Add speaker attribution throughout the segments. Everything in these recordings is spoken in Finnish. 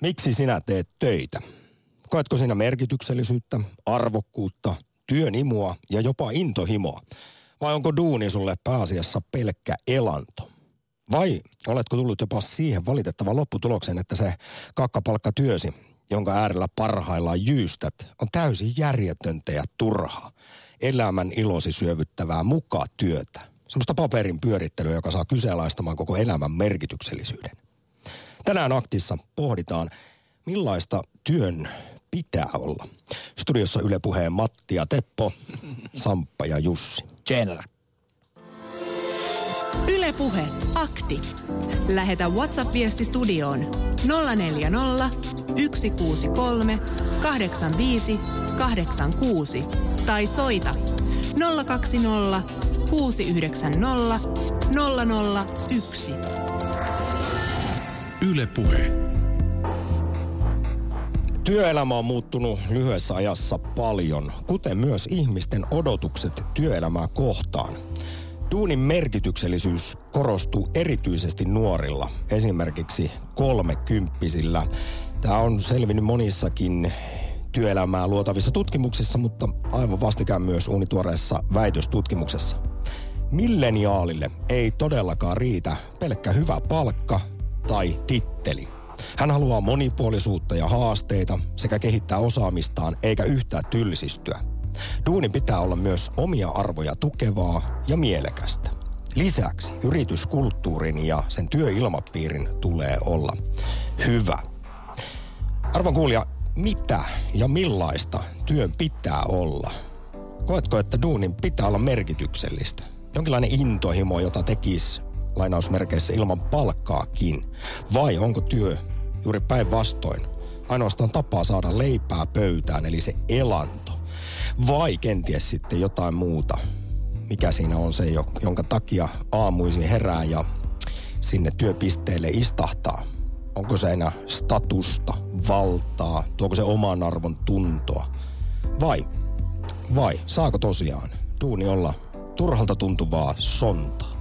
Speaker 1: Miksi sinä teet töitä? Koetko sinä merkityksellisyyttä, arvokkuutta, työn imua ja jopa intohimoa? Vai onko duuni sulle pääasiassa pelkkä elanto? Vai oletko tullut jopa siihen valitettavaan lopputulokseen, että se kakkapalkkatyösi, jonka äärellä parhaillaan jyystät, on täysin järjetöntä ja turhaa, elämän ilosi syövyttävää mukaa työtä. Semmoista paperin pyörittelyä, joka saa kyseenalaistamaan koko elämän merkityksellisyyden. Tänään aktissa pohditaan, millaista työn pitää olla. Studiossa Yle Puheen Matti ja Teppo, Samppa ja Jussi.
Speaker 2: Jenner.
Speaker 3: Ylepuhe akti. Lähetä WhatsApp-viesti studioon 040 163 85 86 tai soita 020 690 001.
Speaker 4: Yle Puhe.
Speaker 1: Työelämä on muuttunut lyhyessä ajassa paljon, kuten myös ihmisten odotukset työelämää kohtaan. Duunin merkityksellisyys korostuu erityisesti nuorilla, esimerkiksi kolmekymppisillä. Tämä on selvinnyt monissakin työelämää luotavissa tutkimuksissa, mutta aivan vastikään myös uunituoreessa väitöstutkimuksessa. Milleniaalille ei todellakaan riitä pelkkä hyvä palkka tai titteli. Hän haluaa monipuolisuutta ja haasteita sekä kehittää osaamistaan eikä yhtään tyllisistyä. Duunin pitää olla myös omia arvoja tukevaa ja mielekästä. Lisäksi yrityskulttuurin ja sen työilmapiirin tulee olla hyvä. Arvon kuulija, mitä ja millaista työn pitää olla? Koetko, että duunin pitää olla merkityksellistä? Jonkinlainen intohimo, jota tekisi lainausmerkeissä ilman palkkaakin? Vai onko työ juuri päinvastoin ainoastaan tapaa saada leipää pöytään, eli se elanto? Vai kenties sitten jotain muuta, mikä siinä on se, jonka takia aamuisin herää ja sinne työpisteelle istahtaa? Onko se enää statusta, valtaa, tuoko se oman arvon tuntoa? Vai, vai saako tosiaan duuni olla turhalta tuntuvaa sontaa?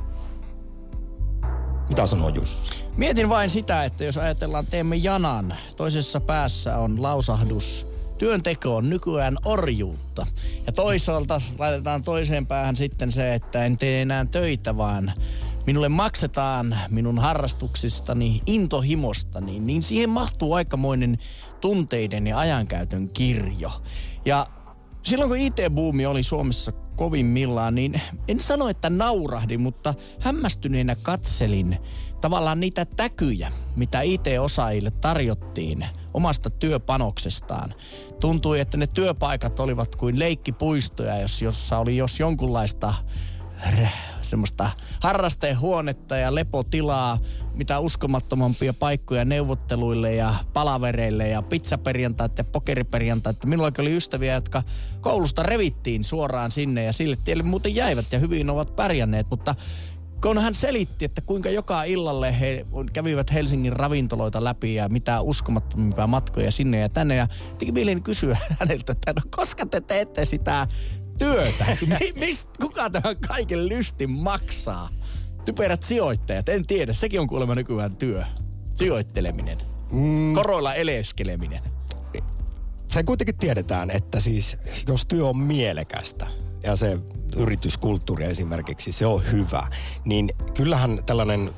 Speaker 1: Mitä sanoo Jussi?
Speaker 2: Mietin vain sitä, että jos ajatellaan teemme janan, toisessa päässä on lausahdus, työnteko on nykyään orjuutta. Ja toisaalta laitetaan toiseen päähän sitten se, että en tee enää töitä, vaan minulle maksetaan minun harrastuksistani, intohimostani, niin siihen mahtuu aikamoinen tunteiden ja ajankäytön kirjo. Ja silloin kun IT-buumi oli Suomessa kovimmillaan, niin en sano, että naurahdin, mutta hämmästyneenä katselin tavallaan niitä täkyjä, mitä IT-osaajille tarjottiin omasta työpanoksestaan. Tuntui, että ne työpaikat olivat kuin leikkipuistoja, jos, jossa oli jos jonkunlaista semmoista harrastehuonetta ja lepotilaa, mitä uskomattomampia paikkoja neuvotteluille ja palavereille ja pizzaperjantait ja pokeriperjantait. Minulla oli ystäviä, jotka koulusta revittiin suoraan sinne ja sille tielle muuten jäivät ja hyvin ovat pärjänneet, mutta kun hän selitti, että kuinka joka illalle he kävivät Helsingin ravintoloita läpi ja mitä uskomattomimpia matkoja sinne ja tänne. Ja teki mielen kysyä häneltä, että no, koska te teette sitä työtä? Mist, kuka tämän kaiken lystin maksaa? Typerät sijoittajat, en tiedä. Sekin on kuulemma nykyään työ. Sijoitteleminen. Mm. Koroilla eleskeleminen.
Speaker 1: Se kuitenkin tiedetään, että siis jos työ on mielekästä ja se yrityskulttuuri esimerkiksi, se on hyvä, niin kyllähän tällainen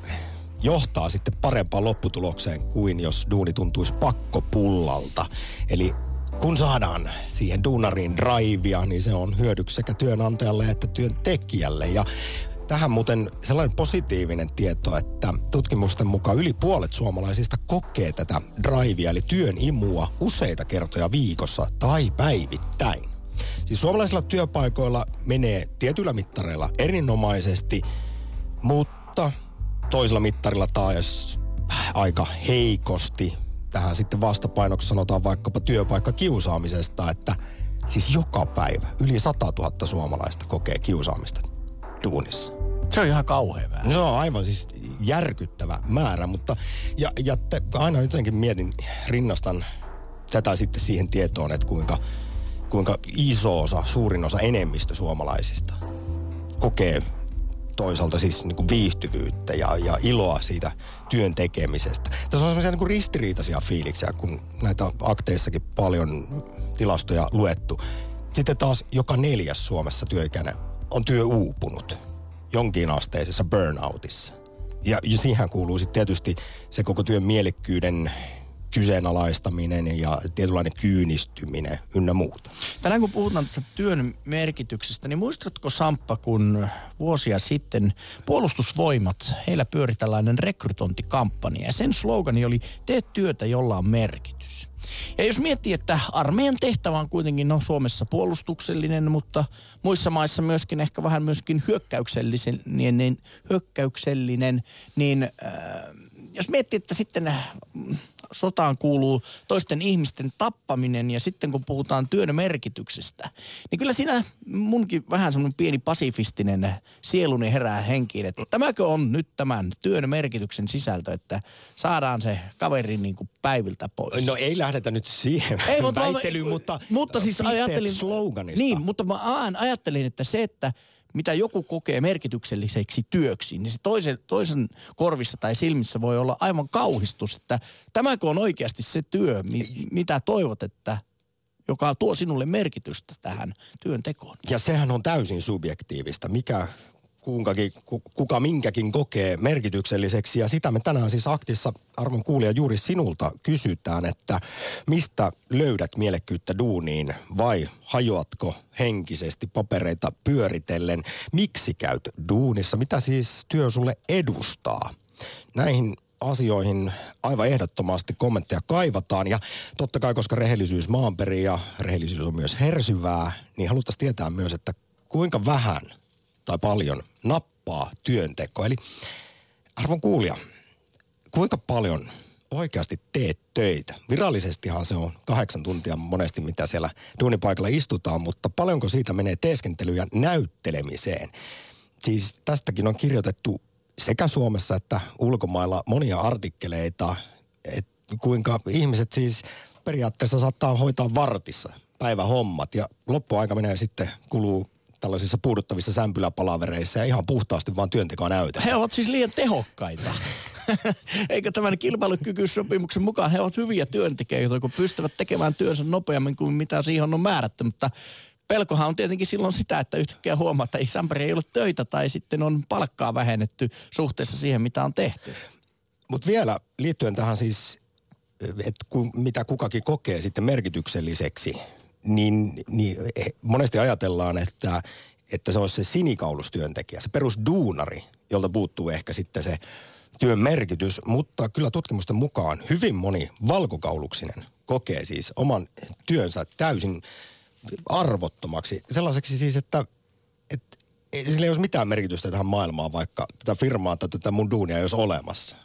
Speaker 1: johtaa sitten parempaan lopputulokseen kuin jos duuni tuntuisi pakkopullalta. Eli kun saadaan siihen duunariin drivea, niin se on hyödyksi sekä työnantajalle että työntekijälle. Ja tähän muuten sellainen positiivinen tieto, että tutkimusten mukaan yli puolet suomalaisista kokee tätä drivea, eli työn imua useita kertoja viikossa tai päivittäin. Siis suomalaisilla työpaikoilla menee tietyillä mittareilla erinomaisesti, mutta toisella mittarilla taas aika heikosti. Tähän sitten vastapainoksi sanotaan vaikkapa työpaikka kiusaamisesta, että siis joka päivä yli 100 000 suomalaista kokee kiusaamista duunissa.
Speaker 2: Se on ihan kauhea määrä.
Speaker 1: Se on aivan siis järkyttävä määrä, mutta ja, ja te, aina jotenkin mietin, rinnastan tätä sitten siihen tietoon, että kuinka kuinka iso osa, suurin osa, enemmistö suomalaisista kokee toisaalta siis niin kuin viihtyvyyttä ja, ja iloa siitä työn tekemisestä. Tässä on sellaisia niin kuin ristiriitaisia fiiliksiä, kun näitä akteissakin paljon tilastoja luettu. Sitten taas joka neljäs Suomessa työikäinen on työuupunut jonkin asteisessa burnoutissa. Ja, ja siihen kuuluu sitten tietysti se koko työn mielekkyyden kyseenalaistaminen ja tietynlainen kyynistyminen ynnä muuta.
Speaker 2: Tänään kun puhutaan tästä työn merkityksestä, niin muistatko Samppa, kun vuosia sitten puolustusvoimat, heillä pyöri tällainen rekrytointikampanja ja sen slogani oli tee työtä, jolla on merkitys. Ja jos miettii, että armeijan tehtävä on kuitenkin no, Suomessa puolustuksellinen, mutta muissa maissa myöskin ehkä vähän myöskin hyökkäyksellisen, niin, niin, hyökkäyksellinen, niin äh, jos miettii, että sitten äh, sotaan kuuluu toisten ihmisten tappaminen ja sitten kun puhutaan työn merkityksestä, niin kyllä siinä munkin vähän semmoinen pieni pasifistinen sieluni herää henkiin, että tämäkö on nyt tämän työn merkityksen sisältö, että saadaan se kaveri niin kuin päiviltä pois.
Speaker 1: No ei lähdetä nyt siihen ei, mutta, väittelyyn, mutta,
Speaker 2: mutta siis ajattelin,
Speaker 1: sloganista.
Speaker 2: Niin, mutta mä ajattelin, että se, että mitä joku kokee merkitykselliseksi työksi, niin se toisen, toisen korvissa tai silmissä voi olla aivan kauhistus, että tämäkö on oikeasti se työ, mi, mitä toivot, että joka tuo sinulle merkitystä tähän työntekoon.
Speaker 1: Ja sehän on täysin subjektiivista. Mikä kuinkakin, kuka minkäkin kokee merkitykselliseksi. Ja sitä me tänään siis aktissa, arvon kuulija, juuri sinulta kysytään, että mistä löydät mielekkyyttä duuniin vai hajoatko henkisesti papereita pyöritellen? Miksi käyt duunissa? Mitä siis työ sulle edustaa? Näihin asioihin aivan ehdottomasti kommentteja kaivataan. Ja totta kai, koska rehellisyys maanperi ja rehellisyys on myös hersyvää, niin haluttaisiin tietää myös, että kuinka vähän – tai paljon nappaa työnteko. Eli arvon kuulija, kuinka paljon oikeasti teet töitä? Virallisestihan se on kahdeksan tuntia monesti, mitä siellä duunipaikalla istutaan, mutta paljonko siitä menee teeskentelyyn ja näyttelemiseen? Siis tästäkin on kirjoitettu sekä Suomessa että ulkomailla monia artikkeleita, että kuinka ihmiset siis periaatteessa saattaa hoitaa vartissa päivähommat ja loppuaika menee sitten kuluu tällaisissa puuduttavissa sämpyläpalavereissa ja ihan puhtaasti vaan työntekoa näytä.
Speaker 2: He ovat siis liian tehokkaita. Eikö tämän kilpailukykysopimuksen mukaan he ovat hyviä työntekijöitä, kun pystyvät tekemään työnsä nopeammin kuin mitä siihen on määrätty, mutta pelkohan on tietenkin silloin sitä, että yhtäkkiä huomaa, että Isämpäri ei ole töitä tai sitten on palkkaa vähennetty suhteessa siihen, mitä on tehty.
Speaker 1: Mutta vielä liittyen tähän siis, että mitä kukakin kokee sitten merkitykselliseksi niin, niin monesti ajatellaan, että, että se olisi se sinikaulustyöntekijä, se perusduunari, jolta puuttuu ehkä sitten se työn merkitys, mutta kyllä tutkimusten mukaan hyvin moni valkokauluksinen kokee siis oman työnsä täysin arvottomaksi. Sellaiseksi siis, että, että sillä ei olisi mitään merkitystä tähän maailmaan, vaikka tätä firmaa tai tätä mun duunia ei olisi olemassa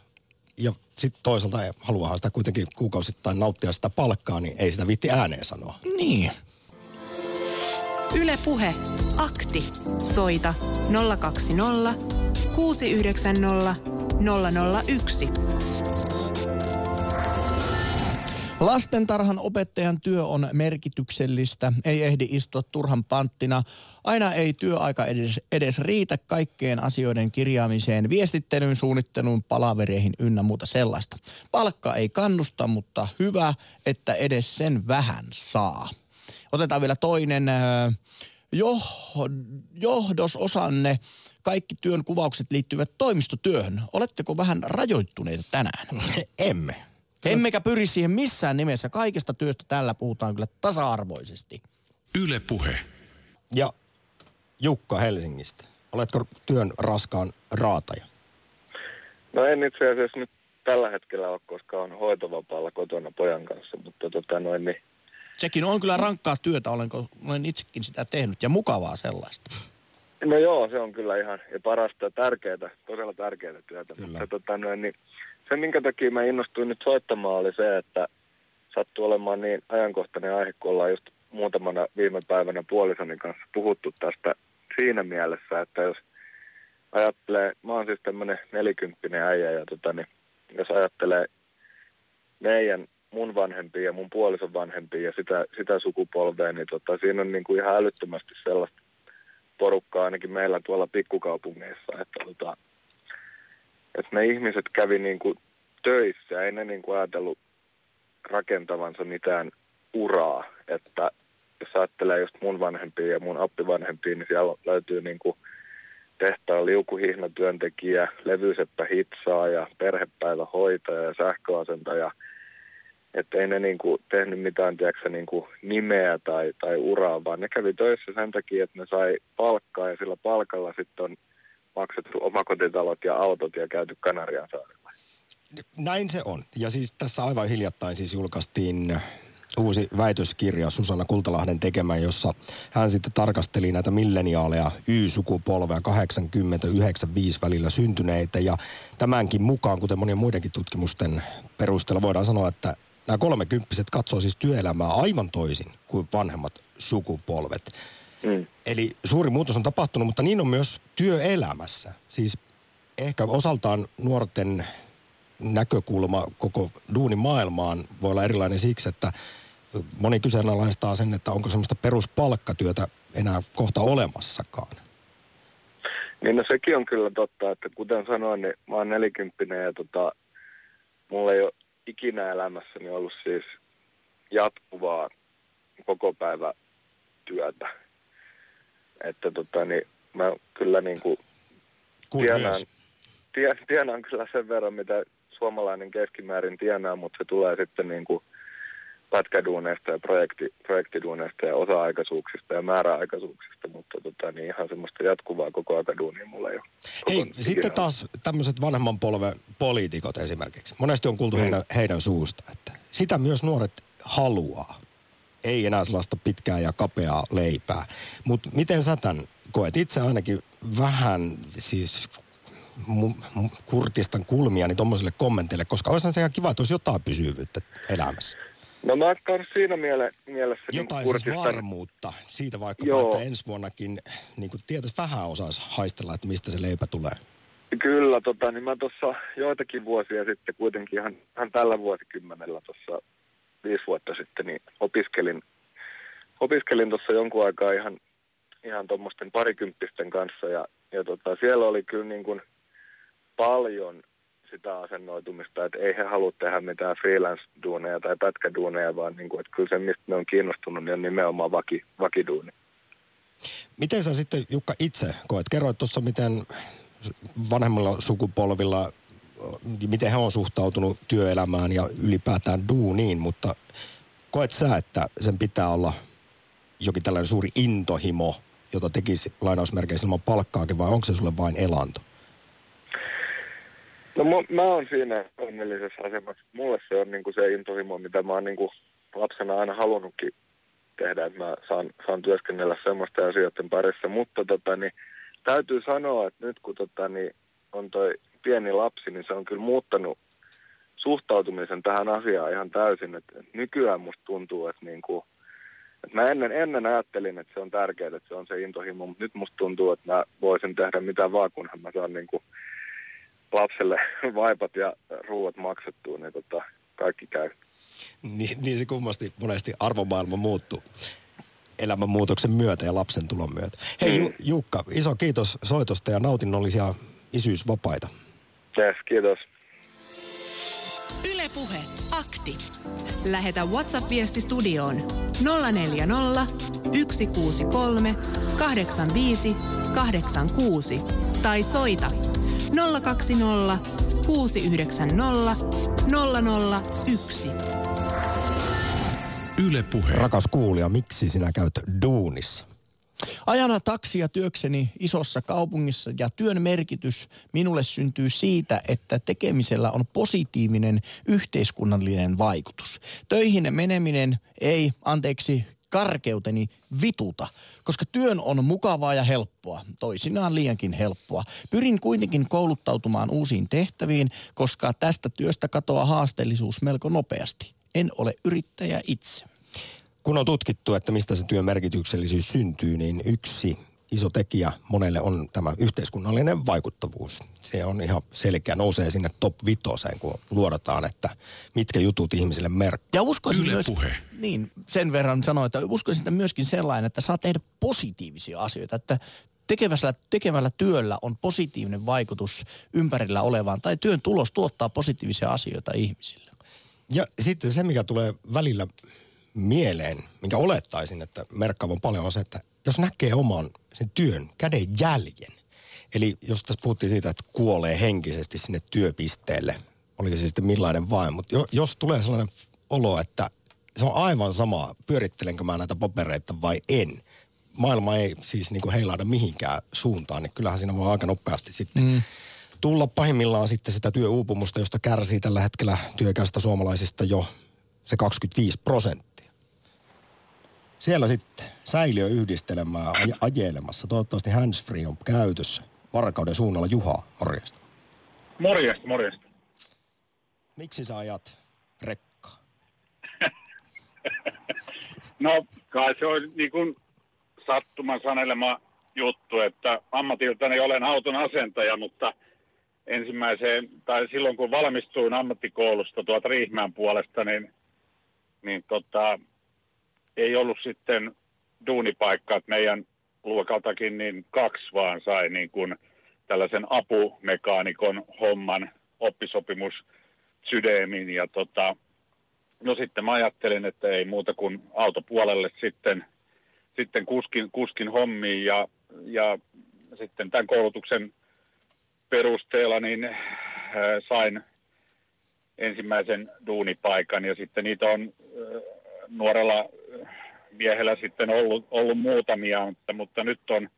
Speaker 1: ja sitten toisaalta haluaa sitä kuitenkin kuukausittain nauttia sitä palkkaa, niin ei sitä vitti ääneen sanoa.
Speaker 2: Niin.
Speaker 3: Yle Puhe. Akti. Soita 020 690 001.
Speaker 2: Lastentarhan opettajan työ on merkityksellistä, ei ehdi istua turhan panttina. Aina ei työaika edes, edes riitä kaikkeen asioiden kirjaamiseen, viestittelyyn, suunnitteluun, palavereihin ynnä muuta sellaista. Palkka ei kannusta, mutta hyvä, että edes sen vähän saa. Otetaan vielä toinen. Jo, johdososanne kaikki työn kuvaukset liittyvät toimistotyöhön. Oletteko vähän rajoittuneita tänään?
Speaker 1: Emme.
Speaker 2: Emmekä pyri siihen missään nimessä. Kaikesta työstä tällä puhutaan kyllä tasa-arvoisesti.
Speaker 4: Yle Puhe.
Speaker 1: Ja Jukka Helsingistä. Oletko työn raskaan raataja?
Speaker 5: No en itse asiassa nyt tällä hetkellä ole, koska on hoitovapaalla kotona pojan kanssa, mutta tota noin niin.
Speaker 2: Sekin on kyllä rankkaa työtä, olenko, olen itsekin sitä tehnyt ja mukavaa sellaista.
Speaker 5: No joo, se on kyllä ihan ja parasta tärkeää, todella tärkeää työtä. Kyllä. Mutta tota noin, niin se, minkä takia mä innostuin nyt soittamaan, oli se, että sattui olemaan niin ajankohtainen aihe, kun ollaan just muutamana viime päivänä puolisoni kanssa puhuttu tästä siinä mielessä, että jos ajattelee, mä oon siis tämmöinen nelikymppinen äijä ja tota, niin, jos ajattelee meidän, mun vanhempia ja mun puolison vanhempia ja sitä, sitä sukupolvea, niin tota, siinä on niin kuin ihan älyttömästi sellaista
Speaker 6: porukkaa ainakin meillä tuolla pikkukaupungeissa, että, tota, että ne ihmiset kävi niin kuin töissä, ei ne niin kuin ajatellut rakentavansa mitään uraa, että jos ajattelee just mun vanhempia ja mun appivanhempia, niin siellä löytyy niin kuin tehtaan liukuhihnatyöntekijä, levyseppä hitsaa ja perhepäivähoitaja ja sähköasentaja. Että ei ne niin kuin tehnyt mitään tiedätkö, niin kuin nimeä tai, tai uraa, vaan ne kävi töissä sen takia, että ne sai palkkaa ja sillä palkalla sitten on maksettu omakotitalot ja autot ja käyty Kanarian saarella.
Speaker 1: Näin se on. Ja siis tässä aivan hiljattain siis julkaistiin uusi väitöskirja Susanna Kultalahden tekemä, jossa hän sitten tarkasteli näitä milleniaaleja Y-sukupolvea 80-95 välillä syntyneitä. Ja tämänkin mukaan, kuten monien muidenkin tutkimusten perusteella, voidaan sanoa, että nämä kolmekymppiset katsoo siis työelämää aivan toisin kuin vanhemmat sukupolvet. Mm. Eli suuri muutos on tapahtunut, mutta niin on myös työelämässä. Siis ehkä osaltaan nuorten näkökulma koko duunimaailmaan voi olla erilainen siksi, että moni kyseenalaistaa sen, että onko semmoista peruspalkkatyötä enää kohta olemassakaan.
Speaker 6: Niin no sekin on kyllä totta, että kuten sanoin, niin mä oon nelikymppinen ja tota, mulla ei ole ikinä elämässäni ollut siis jatkuvaa koko päivä työtä. Että tota, niin mä kyllä niin kuin tienaan, tien, tienaan kyllä sen verran, mitä suomalainen keskimäärin tienaa, mutta se tulee sitten niin kuin pätkäduuneista ja projekti, projektiduuneista ja osa-aikaisuuksista ja määräaikaisuuksista, mutta tota, niin ihan semmoista jatkuvaa koko aikaduunia mulla ei ole.
Speaker 1: Hei, sitten taas tämmöiset vanhemman polven poliitikot esimerkiksi. Monesti on kuultu mm. heidän, heidän suusta, että sitä myös nuoret haluaa. Ei enää sellaista pitkää ja kapeaa leipää. Mutta miten sä tämän koet? Itse ainakin vähän siis kurtistan kulmia niin tuommoiselle kommenteille, koska olisihan se ihan kiva, että olisi jotain pysyvyyttä elämässä.
Speaker 6: No mä oon siinä miele, mielessä...
Speaker 1: Niin Jotain niin siis varmuutta siitä vaikka, että ensi vuonnakin niin tietäisi vähän osaisi haistella, että mistä se leipä tulee.
Speaker 6: Kyllä, tota, niin mä tuossa joitakin vuosia sitten kuitenkin ihan, ihan tällä vuosikymmenellä tuossa viisi vuotta sitten niin opiskelin, opiskelin tuossa jonkun aikaa ihan, ihan tuommoisten parikymppisten kanssa ja, ja tota, siellä oli kyllä niin kuin paljon sitä asennoitumista, että ei he halua tehdä mitään freelance-duuneja tai pätkäduuneja, vaan niin kuin, että kyllä se, mistä ne on kiinnostunut, niin on nimenomaan vaki, vakiduuni.
Speaker 1: Miten sä sitten Jukka itse koet? Kerroit tuossa, miten vanhemmilla sukupolvilla, miten he on suhtautunut työelämään ja ylipäätään duuniin, mutta koet sä, että sen pitää olla jokin tällainen suuri intohimo, jota tekisi lainausmerkeissä ilman palkkaakin, vai onko se sulle vain elanto?
Speaker 6: No mä, mä oon siinä onnellisessa asemassa. Mulle se on niinku se intohimo, mitä mä oon niinku lapsena aina halunnutkin tehdä, että mä saan, saan työskennellä semmoista asioiden parissa. Mutta tota, niin, täytyy sanoa, että nyt kun tota, niin, on toi pieni lapsi, niin se on kyllä muuttanut suhtautumisen tähän asiaan ihan täysin. Et, nykyään musta tuntuu, että niinku, et mä ennen, ennen ajattelin, että se on tärkeää, että se on se intohimo, mutta nyt musta tuntuu, että mä voisin tehdä mitä vaan, kunhan mä saan niinku lapselle vaipat ja ruuat maksettua, niin tota, kaikki käy.
Speaker 1: Niin, niin se kummasti monesti arvomaailma muuttuu elämänmuutoksen myötä ja lapsen tulon myötä. Hei mm. Jukka, iso kiitos soitosta ja nautinnollisia isyysvapaita.
Speaker 6: Yes, kiitos.
Speaker 3: Ylepuhe akti. Lähetä WhatsApp-viesti studioon 040 163 85 86 tai soita 020 690 001.
Speaker 1: Yle Puhe. Rakas kuulija, miksi sinä käyt duunissa?
Speaker 2: Ajana taksia työkseni isossa kaupungissa ja työn merkitys minulle syntyy siitä, että tekemisellä on positiivinen yhteiskunnallinen vaikutus. Töihin meneminen ei, anteeksi karkeuteni vituta, koska työn on mukavaa ja helppoa, toisinaan liiankin helppoa. Pyrin kuitenkin kouluttautumaan uusiin tehtäviin, koska tästä työstä katoaa haasteellisuus melko nopeasti. En ole yrittäjä itse.
Speaker 1: Kun on tutkittu, että mistä se työn merkityksellisyys syntyy, niin yksi iso tekijä monelle on tämä yhteiskunnallinen vaikuttavuus. Se on ihan selkeä, nousee sinne top vitoseen, kun luodataan, että mitkä jutut ihmisille merkkää.
Speaker 2: Ja uskoisin myös, niin, sen verran sanoin, että uskoisin että myöskin sellainen, että saa tehdä positiivisia asioita, että tekevällä, tekemällä työllä on positiivinen vaikutus ympärillä olevaan, tai työn tulos tuottaa positiivisia asioita ihmisille.
Speaker 1: Ja sitten se, mikä tulee välillä mieleen, minkä olettaisin, että merkkaavan paljon on se, että jos näkee oman sen työn käden jäljen, eli jos tässä puhuttiin siitä, että kuolee henkisesti sinne työpisteelle, oliko se sitten millainen vain, mutta jo, jos tulee sellainen olo, että se on aivan sama, pyörittelenkö mä näitä papereita vai en. Maailma ei siis niin heilauda mihinkään suuntaan, niin kyllähän siinä voi aika nopeasti sitten mm. tulla pahimmillaan sitten sitä työuupumusta, josta kärsii tällä hetkellä työikäistä suomalaisista jo se 25 prosenttia. Siellä sitten säiliö yhdistelemään aj- ajelemassa. Toivottavasti handsfree on käytössä. Varkauden suunnalla Juha, morjesta.
Speaker 4: Morjesta, morjesta.
Speaker 1: Miksi sä ajat rekkaa?
Speaker 4: no kai se on niin kuin sattuman sanelema juttu, että ammatiltani olen auton asentaja, mutta ensimmäiseen, tai silloin kun valmistuin ammattikoulusta tuolta Riihmään puolesta, niin, niin tota, ei ollut sitten duunipaikkaa, että meidän luokaltakin niin kaksi vaan sai niin kuin tällaisen apumekaanikon homman oppisopimus sydämin ja tota, no sitten mä ajattelin, että ei muuta kuin autopuolelle sitten, sitten kuskin, kuskin hommiin ja, ja sitten tämän koulutuksen perusteella niin äh, sain ensimmäisen duunipaikan ja sitten niitä on äh, nuorella miehellä sitten ollut, ollut muutamia, mutta, mutta nyt on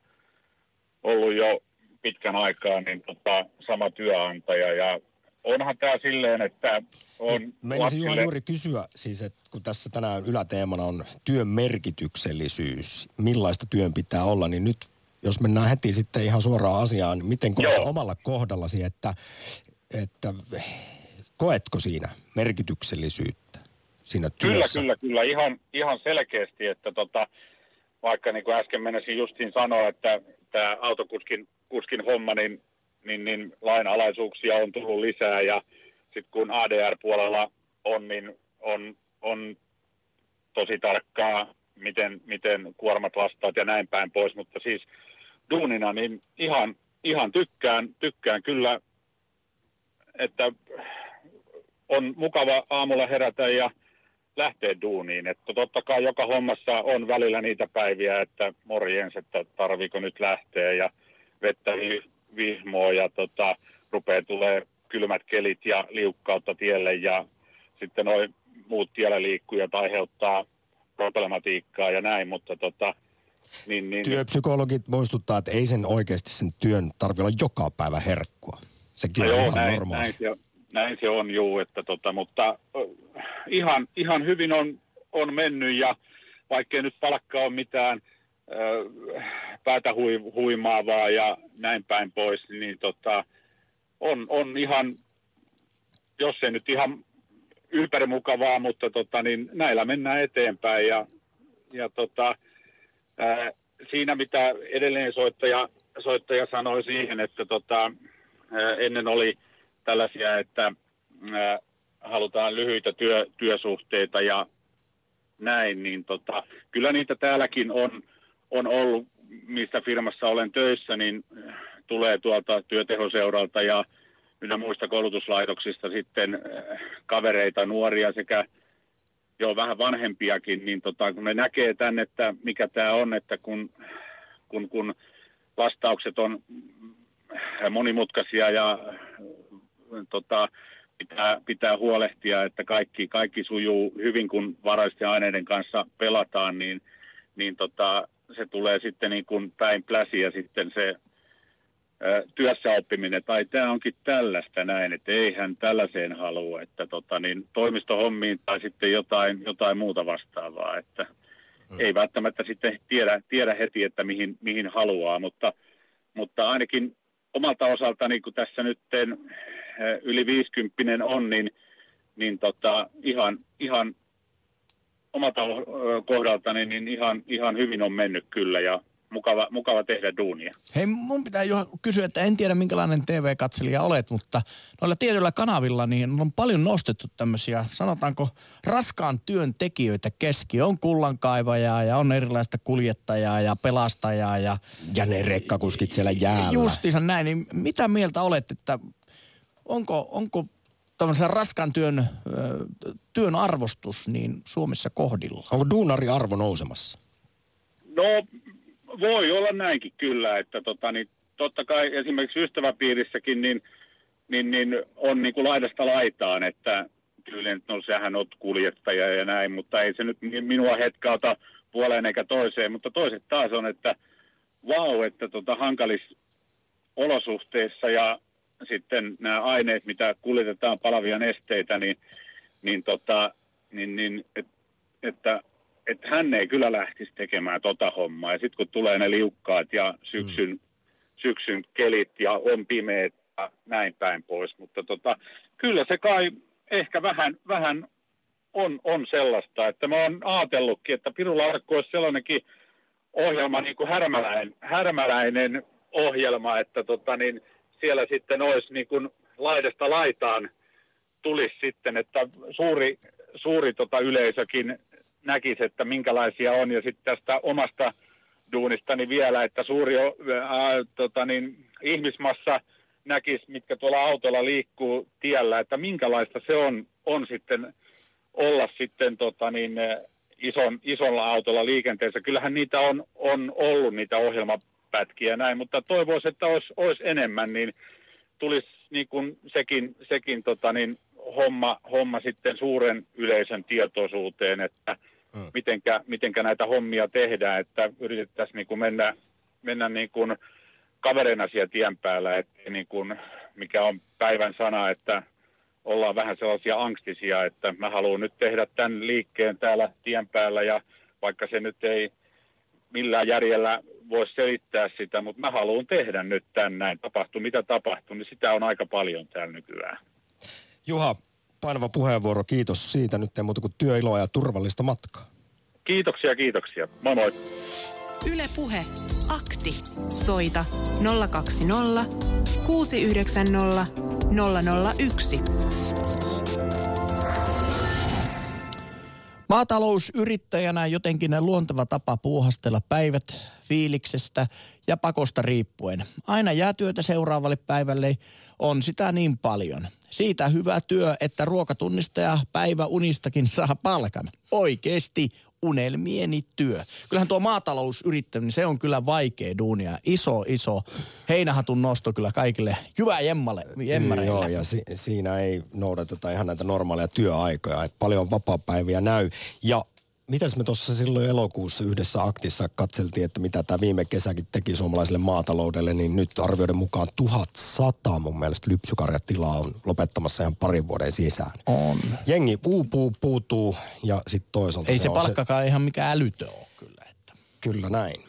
Speaker 4: ollut jo pitkän aikaa niin tota, sama työnantaja ja onhan tämä silleen, että on niin,
Speaker 1: lapsille... juuri kysyä siis, että kun tässä tänään yläteemana on työn merkityksellisyys, millaista työn pitää olla, niin nyt jos mennään heti sitten ihan suoraan asiaan, niin miten Joo. omalla kohdallasi, että, että koetko siinä merkityksellisyyttä? Siinä
Speaker 4: työssä? Kyllä, kyllä, kyllä. Ihan, ihan selkeästi, että tota, vaikka niin kuin äsken menisin justiin sanoa, että tämä autokuskin kuskin homma, niin, niin, niin lainalaisuuksia on tullut lisää ja sitten kun ADR-puolella on, niin on, on tosi tarkkaa, miten, miten kuormat vastaat ja näin päin pois, mutta siis duunina niin ihan, ihan tykkään, tykkään kyllä, että on mukava aamulla herätä ja lähteä duuniin. Että totta kai joka hommassa on välillä niitä päiviä, että morjens, että tarviiko nyt lähteä ja vettä vihmoa ja tota, rupeaa tulee kylmät kelit ja liukkautta tielle ja sitten noin muut tiellä liikkujat aiheuttaa problematiikkaa ja näin, mutta tota,
Speaker 1: niin, niin, Työpsykologit muistuttaa, että ei sen oikeasti sen työn tarvitse olla joka päivä herkkua. Sekin no on joo, ihan näin, normaali.
Speaker 4: Näin se, näin se on juu, että tota, mutta ihan, ihan hyvin on, on mennyt ja vaikkei nyt palkka ole mitään äh, päätä hui, huimaavaa ja näin päin pois, niin tota, on, on ihan, jos ei nyt ihan ympärimukavaa, mutta tota, niin näillä mennään eteenpäin ja, ja tota, ää, siinä mitä edelleen soittaja, soittaja sanoi siihen, että tota, ää, ennen oli tällaisia, että ää, halutaan lyhyitä työ, työsuhteita ja näin, niin tota, kyllä niitä täälläkin on, on ollut, missä firmassa olen töissä, niin tulee tuolta työtehoseuralta ja minä muista koulutuslaitoksista sitten kavereita, nuoria sekä jo vähän vanhempiakin, niin tota, kun ne näkee tänne, että mikä tämä on, että kun, kun, kun vastaukset on monimutkaisia ja tota, pitää, pitää huolehtia, että kaikki, kaikki sujuu hyvin, kun varaisten aineiden kanssa pelataan, niin, niin tota, se tulee sitten niin kuin päin pläsiä sitten se ä, työssäoppiminen, tai tämä onkin tällaista näin, että eihän tällaiseen halua, että tota, niin toimistohommiin tai sitten jotain, jotain muuta vastaavaa, että hmm. ei välttämättä sitten tiedä, tiedä heti, että mihin, mihin haluaa, mutta, mutta ainakin omalta osaltani, kun tässä nyt yli 50 on, niin, niin tota, ihan, ihan omalta kohdaltani niin ihan, ihan hyvin on mennyt kyllä ja mukava, mukava tehdä duunia.
Speaker 2: Hei, mun pitää jo kysyä, että en tiedä minkälainen TV-katselija olet, mutta noilla tietyillä kanavilla niin on paljon nostettu tämmöisiä, sanotaanko raskaan työn tekijöitä keski. On kullankaivajaa ja on erilaista kuljettajaa ja pelastajaa ja...
Speaker 1: Ja ne rekkakuskit siellä jäällä.
Speaker 2: Justiinsa näin, niin mitä mieltä olet, että onko, onko tämmöisen raskaan työn, työn arvostus niin Suomessa kohdilla?
Speaker 1: Onko duunari arvo nousemassa?
Speaker 4: No voi olla näinkin kyllä, että tota, niin, totta kai esimerkiksi ystäväpiirissäkin niin, niin, niin on niin kuin laidasta laitaan, että kyllä no sähän oot kuljettaja ja näin, mutta ei se nyt minua hetkauta puoleen eikä toiseen, mutta toiset taas on, että vau, että tota, hankalissa olosuhteissa ja sitten nämä aineet, mitä kuljetetaan palavia nesteitä, niin, niin, tota, niin, niin et, että että hän ei kyllä lähtisi tekemään tota hommaa. Ja sitten kun tulee ne liukkaat ja syksyn, mm. syksyn kelit ja on pimeät ja näin päin pois. Mutta tota, kyllä se kai ehkä vähän, vähän on, on sellaista, että mä oon ajatellutkin, että Piru Larkku olisi sellainenkin ohjelma, niin kuin härmäläinen, härmäläinen ohjelma, että tota, niin siellä sitten olisi niin kuin laidasta laitaan tulisi sitten, että suuri, suuri tota yleisökin näkisi, että minkälaisia on. Ja sitten tästä omasta duunistani vielä, että suuri ää, tota niin, ihmismassa näkisi, mitkä tuolla autolla liikkuu tiellä, että minkälaista se on, on sitten olla sitten tota niin, ison, isolla autolla liikenteessä. Kyllähän niitä on, on ollut niitä ohjelmapätkiä näin, mutta toivoisin, että olisi, olisi enemmän, niin tulisi niin kuin sekin, sekin tota niin, homma, homma sitten suuren yleisön tietoisuuteen, että mm. mitenkä, mitenkä näitä hommia tehdään, että yritettäisiin niin kuin mennä, mennä niin kuin kavereina siellä tien päällä, että niin kuin, mikä on päivän sana, että ollaan vähän sellaisia angstisia, että mä haluan nyt tehdä tämän liikkeen täällä tien päällä ja vaikka se nyt ei millään järjellä voi selittää sitä, mutta mä haluan tehdä nyt tämän näin, tapahtuu mitä tapahtuu, niin sitä on aika paljon täällä nykyään.
Speaker 1: Juha, painava puheenvuoro. Kiitos siitä. Nyt ei muuta kuin työiloa ja turvallista matkaa.
Speaker 4: Kiitoksia, kiitoksia. Moi moi.
Speaker 3: Yle Puhe. Akti. Soita 020 690 001.
Speaker 2: Maatalousyrittäjänä jotenkin luonteva tapa puuhastella päivät fiiliksestä ja pakosta riippuen. Aina jää työtä seuraavalle päivälle, on sitä niin paljon. Siitä hyvä työ, että ruokatunnista ja päiväunistakin saa palkan. Oikeesti unelmieni työ. Kyllähän tuo maatalousyrittäminen, se on kyllä vaikea duunia. Iso, iso heinähatun nosto kyllä kaikille hyvää jemmalle, jemmareille.
Speaker 1: Joo, ja si- siinä ei noudateta ihan näitä normaaleja työaikoja. Et paljon vapaa-päiviä näy. Ja mitäs me tuossa silloin elokuussa yhdessä aktissa katseltiin, että mitä tämä viime kesäkin teki suomalaiselle maataloudelle, niin nyt arvioiden mukaan 1100 mun mielestä lypsykarjatilaa on lopettamassa ihan parin vuoden sisään.
Speaker 2: On.
Speaker 1: Jengi puupuu, puutuu ja sitten toisaalta
Speaker 2: Ei se, se palkkakaan se... ihan mikään älytö ole kyllä. Että.
Speaker 1: Kyllä näin.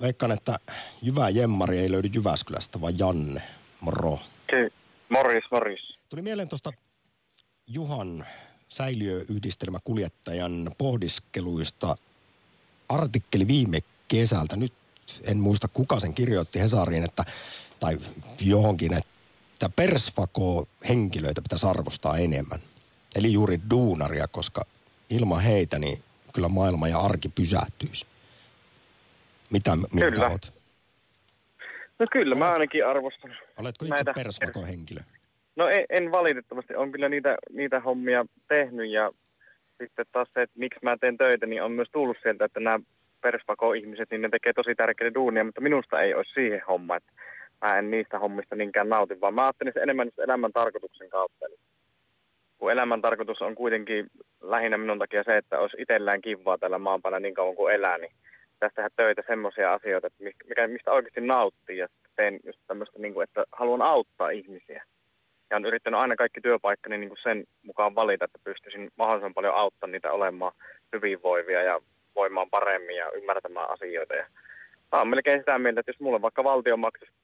Speaker 1: Veikkaan, että Jyvä Jemmari ei löydy Jyväskylästä, vaan Janne. Moro.
Speaker 5: Okei, morris, morris.
Speaker 1: Tuli mieleen tuosta Juhan säiliöyhdistelmäkuljettajan pohdiskeluista artikkeli viime kesältä. Nyt en muista kuka sen kirjoitti Hesariin, että, tai johonkin, että persvako henkilöitä pitäisi arvostaa enemmän. Eli juuri duunaria, koska ilman heitä niin kyllä maailma ja arki pysähtyisi. Mitä mieltä kyllä. olet?
Speaker 5: No kyllä, mä ainakin arvostan.
Speaker 1: Oletko itse persvako henkilö?
Speaker 5: No en, en valitettavasti, on kyllä niitä, niitä hommia tehnyt ja sitten taas se, että miksi mä teen töitä, niin on myös tullut sieltä, että nämä perspako-ihmiset, niin ne tekee tosi tärkeitä duunia, mutta minusta ei ole siihen homma, että mä en niistä hommista niinkään nauti, vaan mä ajattelin enemmän elämän tarkoituksen kautta. Eli kun elämän tarkoitus on kuitenkin lähinnä minun takia se, että olisi itsellään kivaa tällä maanpäällä niin kauan kuin elää, niin tästä tehdä töitä semmoisia asioita, että mikä, mistä oikeasti nauttii ja teen just tämmöistä, niin kuin, että haluan auttaa ihmisiä ja on yrittänyt aina kaikki työpaikkani niin kuin sen mukaan valita, että pystyisin mahdollisimman paljon auttamaan niitä olemaan hyvinvoivia ja voimaan paremmin ja ymmärtämään asioita. Ja mä oon melkein sitä mieltä, että jos mulle vaikka valtio maksaisi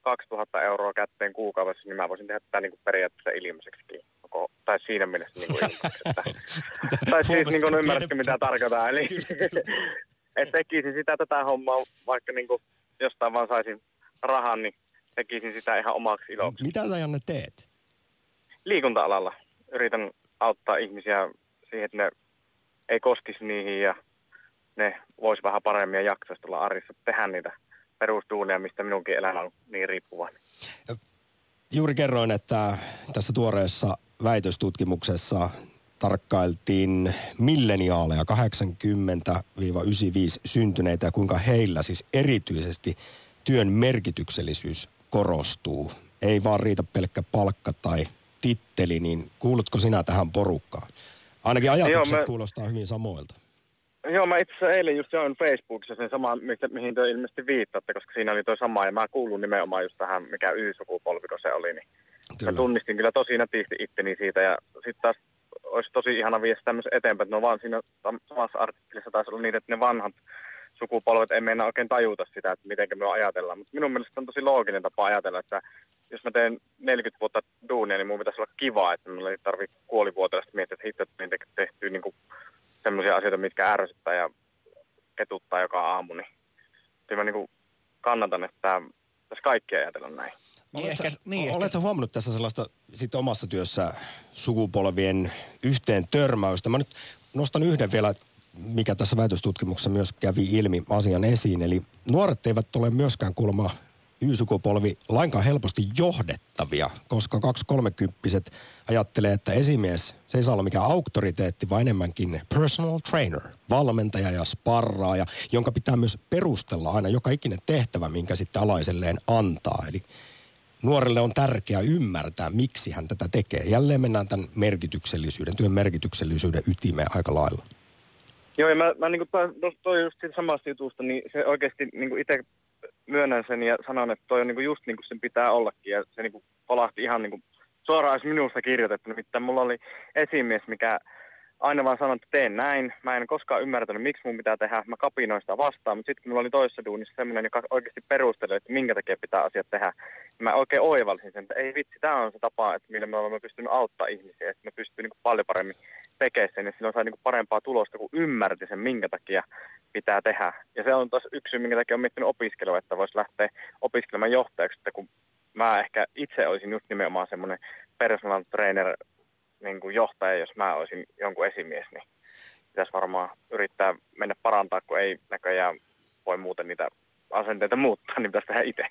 Speaker 5: 2000 euroa kätteen kuukaudessa, niin mä voisin tehdä tätä niin kuin periaatteessa ilmaiseksi. Tai siinä mielessä niin kuin ilmaiseksi. tai siis niin kuin ymmärrätkö mitä tarkoittaa. Eli, että tekisin sitä tätä hommaa, vaikka niin kuin jostain vaan saisin rahan, niin tekisin sitä ihan omaksi iloksi.
Speaker 1: Mitä sä Janne teet?
Speaker 5: Liikunta-alalla yritän auttaa ihmisiä siihen, että ne ei koskisi niihin ja ne vois vähän paremmin ja jaksaisi tulla arjessa tehdä niitä perustuunia, mistä minunkin elämä on niin riippuvainen.
Speaker 1: Juuri kerroin, että tässä tuoreessa väitöstutkimuksessa tarkkailtiin milleniaaleja 80-95 syntyneitä ja kuinka heillä siis erityisesti työn merkityksellisyys korostuu. Ei vaan riitä pelkkä palkka tai titteli, niin kuulutko sinä tähän porukkaan? Ainakin ajatukset Joo, mä... kuulostaa hyvin samoilta.
Speaker 5: Joo, mä itse asiassa eilen just join Facebookissa sen sama, mihin te ilmeisesti viittaatte, koska siinä oli toi sama, ja mä kuulun nimenomaan just tähän, mikä Y-sukupolvi, kun se oli, niin kyllä. mä tunnistin kyllä tosi nätisti itteni siitä, ja sitten taas olisi tosi ihana viesti tämmöisen eteenpäin, että no vaan siinä samassa artikkelissa taisi olla niin, että ne vanhat sukupolvet ei meinaa oikein tajuta sitä, että miten me ajatellaan. Mutta minun mielestä on tosi looginen tapa ajatella, että jos mä teen 40 vuotta duunia, niin mun pitäisi olla kiva, että mulla ei tarvitse kuolivuotiaasta miettiä, että hitto, että tehtyy niin semmoisia asioita, mitkä ärsyttää ja ketuttaa joka aamu, niin kyllä mä niin kannatan, että tässä kaikki ajatella näin.
Speaker 1: Niin, ehkä, niin, oletko ehkä. huomannut tässä sellaista sit omassa työssä sukupolvien yhteen törmäystä? Mä nyt nostan yhden vielä, mikä tässä väitöstutkimuksessa myös kävi ilmi asian esiin. Eli nuoret eivät ole myöskään kuulemma Y-sukupolvi lainkaan helposti johdettavia, koska 230 ajattelee, että esimies, se ei saa olla mikään auktoriteetti, vaan enemmänkin personal trainer, valmentaja ja sparraaja, jonka pitää myös perustella aina joka ikinen tehtävä, minkä sitten alaiselleen antaa. Eli nuorelle on tärkeää ymmärtää, miksi hän tätä tekee. Jälleen mennään tämän merkityksellisyyden, työn merkityksellisyyden ytimeen aika lailla.
Speaker 5: Joo, ja mä, mä niin kuin toi, toi just siitä samasta jutusta, niin se oikeasti niin itse myönnän sen ja sanon, että toi on niin just niin kuin sen pitää ollakin. Ja se niin kolahti ihan niin kuin suoraan minusta kirjoitettu. Nimittäin mulla oli esimies, mikä aina vaan sanoi, että teen näin. Mä en koskaan ymmärtänyt, miksi mun pitää tehdä. Mä kapinoin sitä vastaan, mutta sitten kun mulla oli toisessa duunissa semmoinen, joka oikeasti perusteli, että minkä takia pitää asiat tehdä. Niin mä oikein oivalsin sen, että ei vitsi, tämä on se tapa, että millä me olemme pystyneet auttaa ihmisiä. Että me pystyy niin paljon paremmin tekemään sen ja silloin saa niin parempaa tulosta, kun ymmärti sen, minkä takia pitää tehdä. Ja se on taas yksi minkä takia olen miettinyt opiskelua, että voisi lähteä opiskelemaan johtajaksi, että kun mä ehkä itse olisin just nimenomaan semmoinen personal trainer niin kuin johtaja, jos mä olisin jonkun esimies, niin pitäisi varmaan yrittää mennä parantaa, kun ei näköjään voi muuten niitä asenteita muuttaa, niin pitäisi tehdä itse.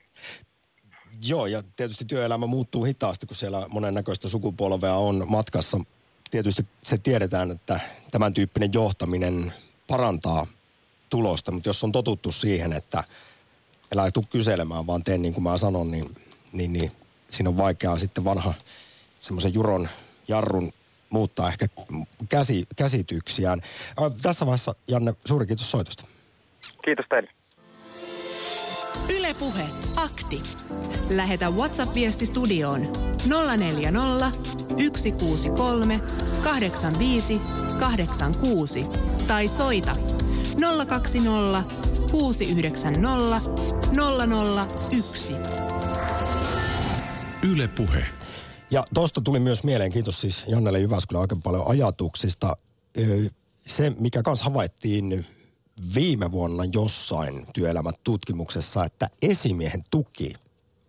Speaker 1: Joo, ja tietysti työelämä muuttuu hitaasti, kun siellä monennäköistä sukupolvea on matkassa. Tietysti se tiedetään, että tämän tyyppinen johtaminen parantaa tulosta, mutta jos on totuttu siihen, että älä tule kyselemään, vaan teen niin kuin mä sanon, niin, niin, niin siinä on vaikeaa sitten vanha semmoisen juron jarrun muuttaa ehkä käsi, käsityksiään. Tässä vaiheessa, Janne, suuri kiitos soitosta.
Speaker 5: Kiitos teille.
Speaker 3: Ylepuhe akti. Lähetä WhatsApp-viesti studioon 040 163 85 86 tai soita 020 690 001.
Speaker 1: Yle Puhe. Ja tuosta tuli myös mieleen, kiitos siis Jannelle Jyväskylä aika paljon ajatuksista. Se, mikä kanssa havaittiin viime vuonna jossain työelämätutkimuksessa, että esimiehen tuki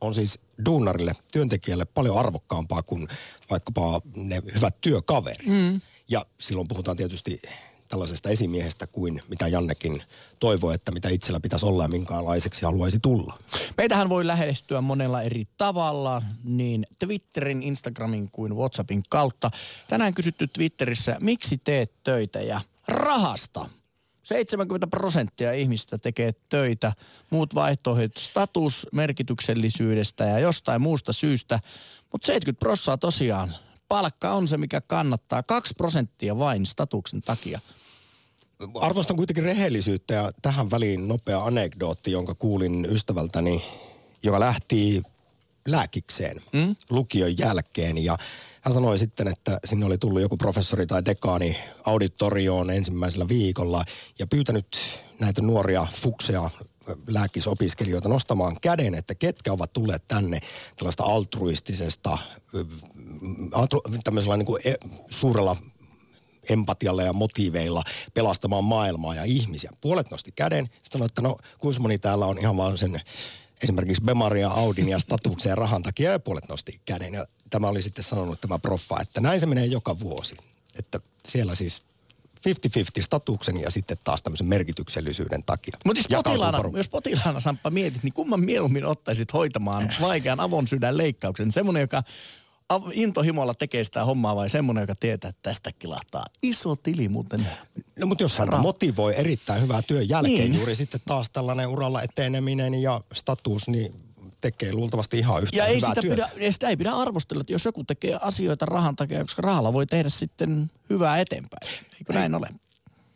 Speaker 1: on siis duunarille, työntekijälle paljon arvokkaampaa kuin vaikkapa ne hyvät työkaverit. Mm. Ja silloin puhutaan tietysti tällaisesta esimiehestä kuin mitä Jannekin toivoi, että mitä itsellä pitäisi olla ja minkälaiseksi haluaisi tulla.
Speaker 2: Meitähän voi lähestyä monella eri tavalla, niin Twitterin, Instagramin kuin WhatsAppin kautta. Tänään kysytty Twitterissä, miksi teet töitä ja rahasta. 70 prosenttia ihmistä tekee töitä, muut vaihtoehdot status merkityksellisyydestä ja jostain muusta syystä, mutta 70 prosenttia tosiaan palkka on se, mikä kannattaa. 2 prosenttia vain statuksen takia.
Speaker 1: Arvostan kuitenkin rehellisyyttä ja tähän väliin nopea anekdootti, jonka kuulin ystävältäni, joka lähti lääkikseen mm? lukion jälkeen ja hän sanoi sitten, että sinne oli tullut joku professori tai dekaani auditorioon ensimmäisellä viikolla ja pyytänyt näitä nuoria fukseja lääkisopiskelijoita nostamaan käden, että ketkä ovat tulleet tänne tällaista altruistisesta, tämmöisellä niin kuin e, suurella empatialla ja motiiveilla pelastamaan maailmaa ja ihmisiä. Puolet nosti käden, sitten sanoi, että no kuinka moni täällä on ihan vaan sen esimerkiksi Bemaria, Audin ja statuksen ja rahan takia ja puolet nosti käden. Ja tämä oli sitten sanonut tämä proffa, että näin se menee joka vuosi. Että siellä siis 50-50 statuksen ja sitten taas tämmöisen merkityksellisyyden takia.
Speaker 2: Mutta jos potilaana, jos potilaana Samppa mietit, niin kumman mieluummin ottaisit hoitamaan vaikean avon sydän leikkauksen? Semmoinen, joka intohimolla tekee sitä hommaa vai semmoinen, joka tietää, että tästä kilahtaa iso tili muuten?
Speaker 1: No mutta jos hän Ra- motivoi erittäin hyvää työn jälkeen niin. juuri sitten taas tällainen uralla eteneminen ja status, niin tekee luultavasti ihan yhtä
Speaker 2: ja
Speaker 1: hyvää
Speaker 2: ei sitä
Speaker 1: työtä.
Speaker 2: Pidä, ei sitä ei pidä arvostella, että jos joku tekee asioita rahan takia, koska rahalla voi tehdä sitten hyvää eteenpäin. Eikö näin ole?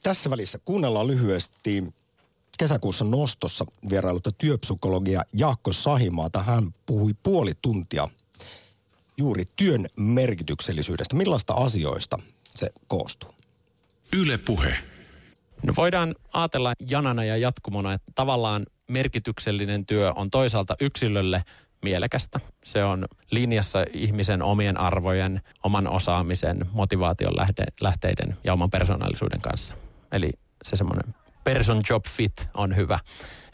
Speaker 1: Tässä välissä kuunnellaan lyhyesti kesäkuussa nostossa vierailutta työpsykologia Jaakko Sahimaata. Hän puhui puoli tuntia juuri työn merkityksellisyydestä. Millaista asioista se koostuu?
Speaker 7: Yle puhe.
Speaker 8: No voidaan ajatella janana ja jatkumona, että tavallaan merkityksellinen työ on toisaalta yksilölle mielekästä. Se on linjassa ihmisen omien arvojen, oman osaamisen, motivaation lähde, lähteiden ja oman persoonallisuuden kanssa. Eli se semmoinen person job fit on hyvä.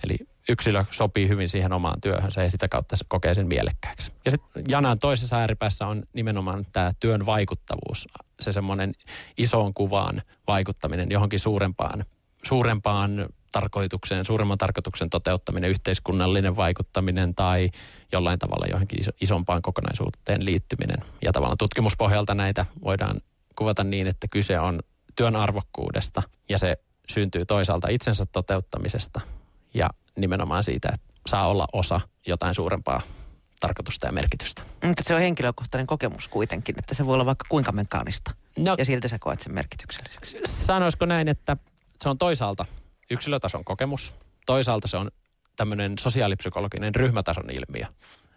Speaker 8: Eli yksilö sopii hyvin siihen omaan työhönsä ja sitä kautta se kokee sen mielekkääksi. Ja sitten janan toisessa ääripäässä on nimenomaan tämä työn vaikuttavuus, se semmoinen isoon kuvaan vaikuttaminen johonkin suurempaan, suurempaan tarkoitukseen, suuremman tarkoituksen toteuttaminen, yhteiskunnallinen vaikuttaminen tai jollain tavalla johonkin isompaan kokonaisuuteen liittyminen. Ja tavallaan tutkimuspohjalta näitä voidaan kuvata niin, että kyse on työn arvokkuudesta ja se syntyy toisaalta itsensä toteuttamisesta ja nimenomaan siitä, että saa olla osa jotain suurempaa tarkoitusta ja merkitystä.
Speaker 9: Mutta se on henkilökohtainen kokemus kuitenkin, että se voi olla vaikka kuinka mekaanista. No, ja silti sä koet sen merkitykselliseksi.
Speaker 8: Sanoisiko näin, että se on toisaalta yksilötason kokemus, toisaalta se on tämmöinen sosiaalipsykologinen ryhmätason ilmiö.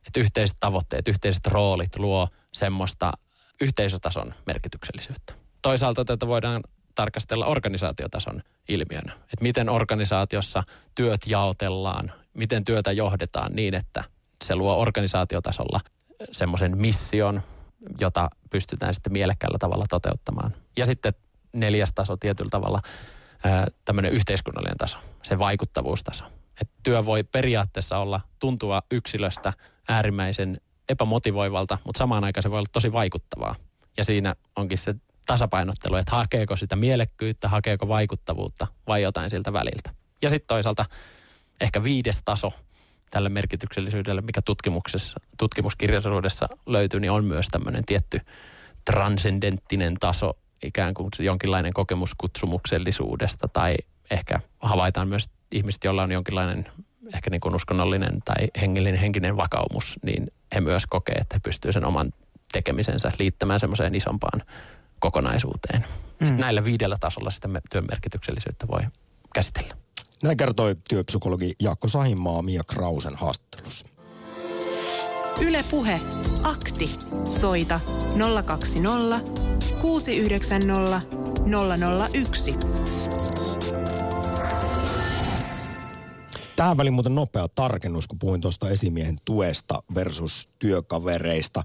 Speaker 8: Että yhteiset tavoitteet, yhteiset roolit luo semmoista yhteisötason merkityksellisyyttä. Toisaalta tätä voidaan tarkastella organisaatiotason ilmiönä. Että miten organisaatiossa työt jaotellaan, miten työtä johdetaan niin, että se luo organisaatiotasolla semmoisen mission, jota pystytään sitten mielekkäällä tavalla toteuttamaan. Ja sitten neljäs taso tietyllä tavalla tämmöinen yhteiskunnallinen taso, se vaikuttavuustaso. Et työ voi periaatteessa olla tuntua yksilöstä äärimmäisen epämotivoivalta, mutta samaan aikaan se voi olla tosi vaikuttavaa. Ja siinä onkin se tasapainottelu, että hakeeko sitä mielekkyyttä, hakeeko vaikuttavuutta vai jotain siltä väliltä. Ja sitten toisaalta ehkä viides taso tälle merkityksellisyydelle, mikä tutkimuksessa, tutkimuskirjallisuudessa löytyy, niin on myös tämmöinen tietty transcendenttinen taso, ikään kuin jonkinlainen kokemus kutsumuksellisuudesta tai ehkä havaitaan myös ihmiset, joilla on jonkinlainen ehkä niin kuin uskonnollinen tai hengellinen henkinen vakaumus, niin he myös kokee, että he pystyvät sen oman tekemisensä liittämään semmoiseen isompaan kokonaisuuteen. Mm. Näillä viidellä tasolla sitä työn merkityksellisyyttä voi käsitellä.
Speaker 1: Näin kertoi työpsykologi Jaakko Sahimaa Mia Krausen haastattelussa.
Speaker 3: Ylepuhe Akti. Soita 020 690 001.
Speaker 1: Tähän väliin muuten nopea tarkennus, kun puhuin tuosta esimiehen tuesta versus työkavereista,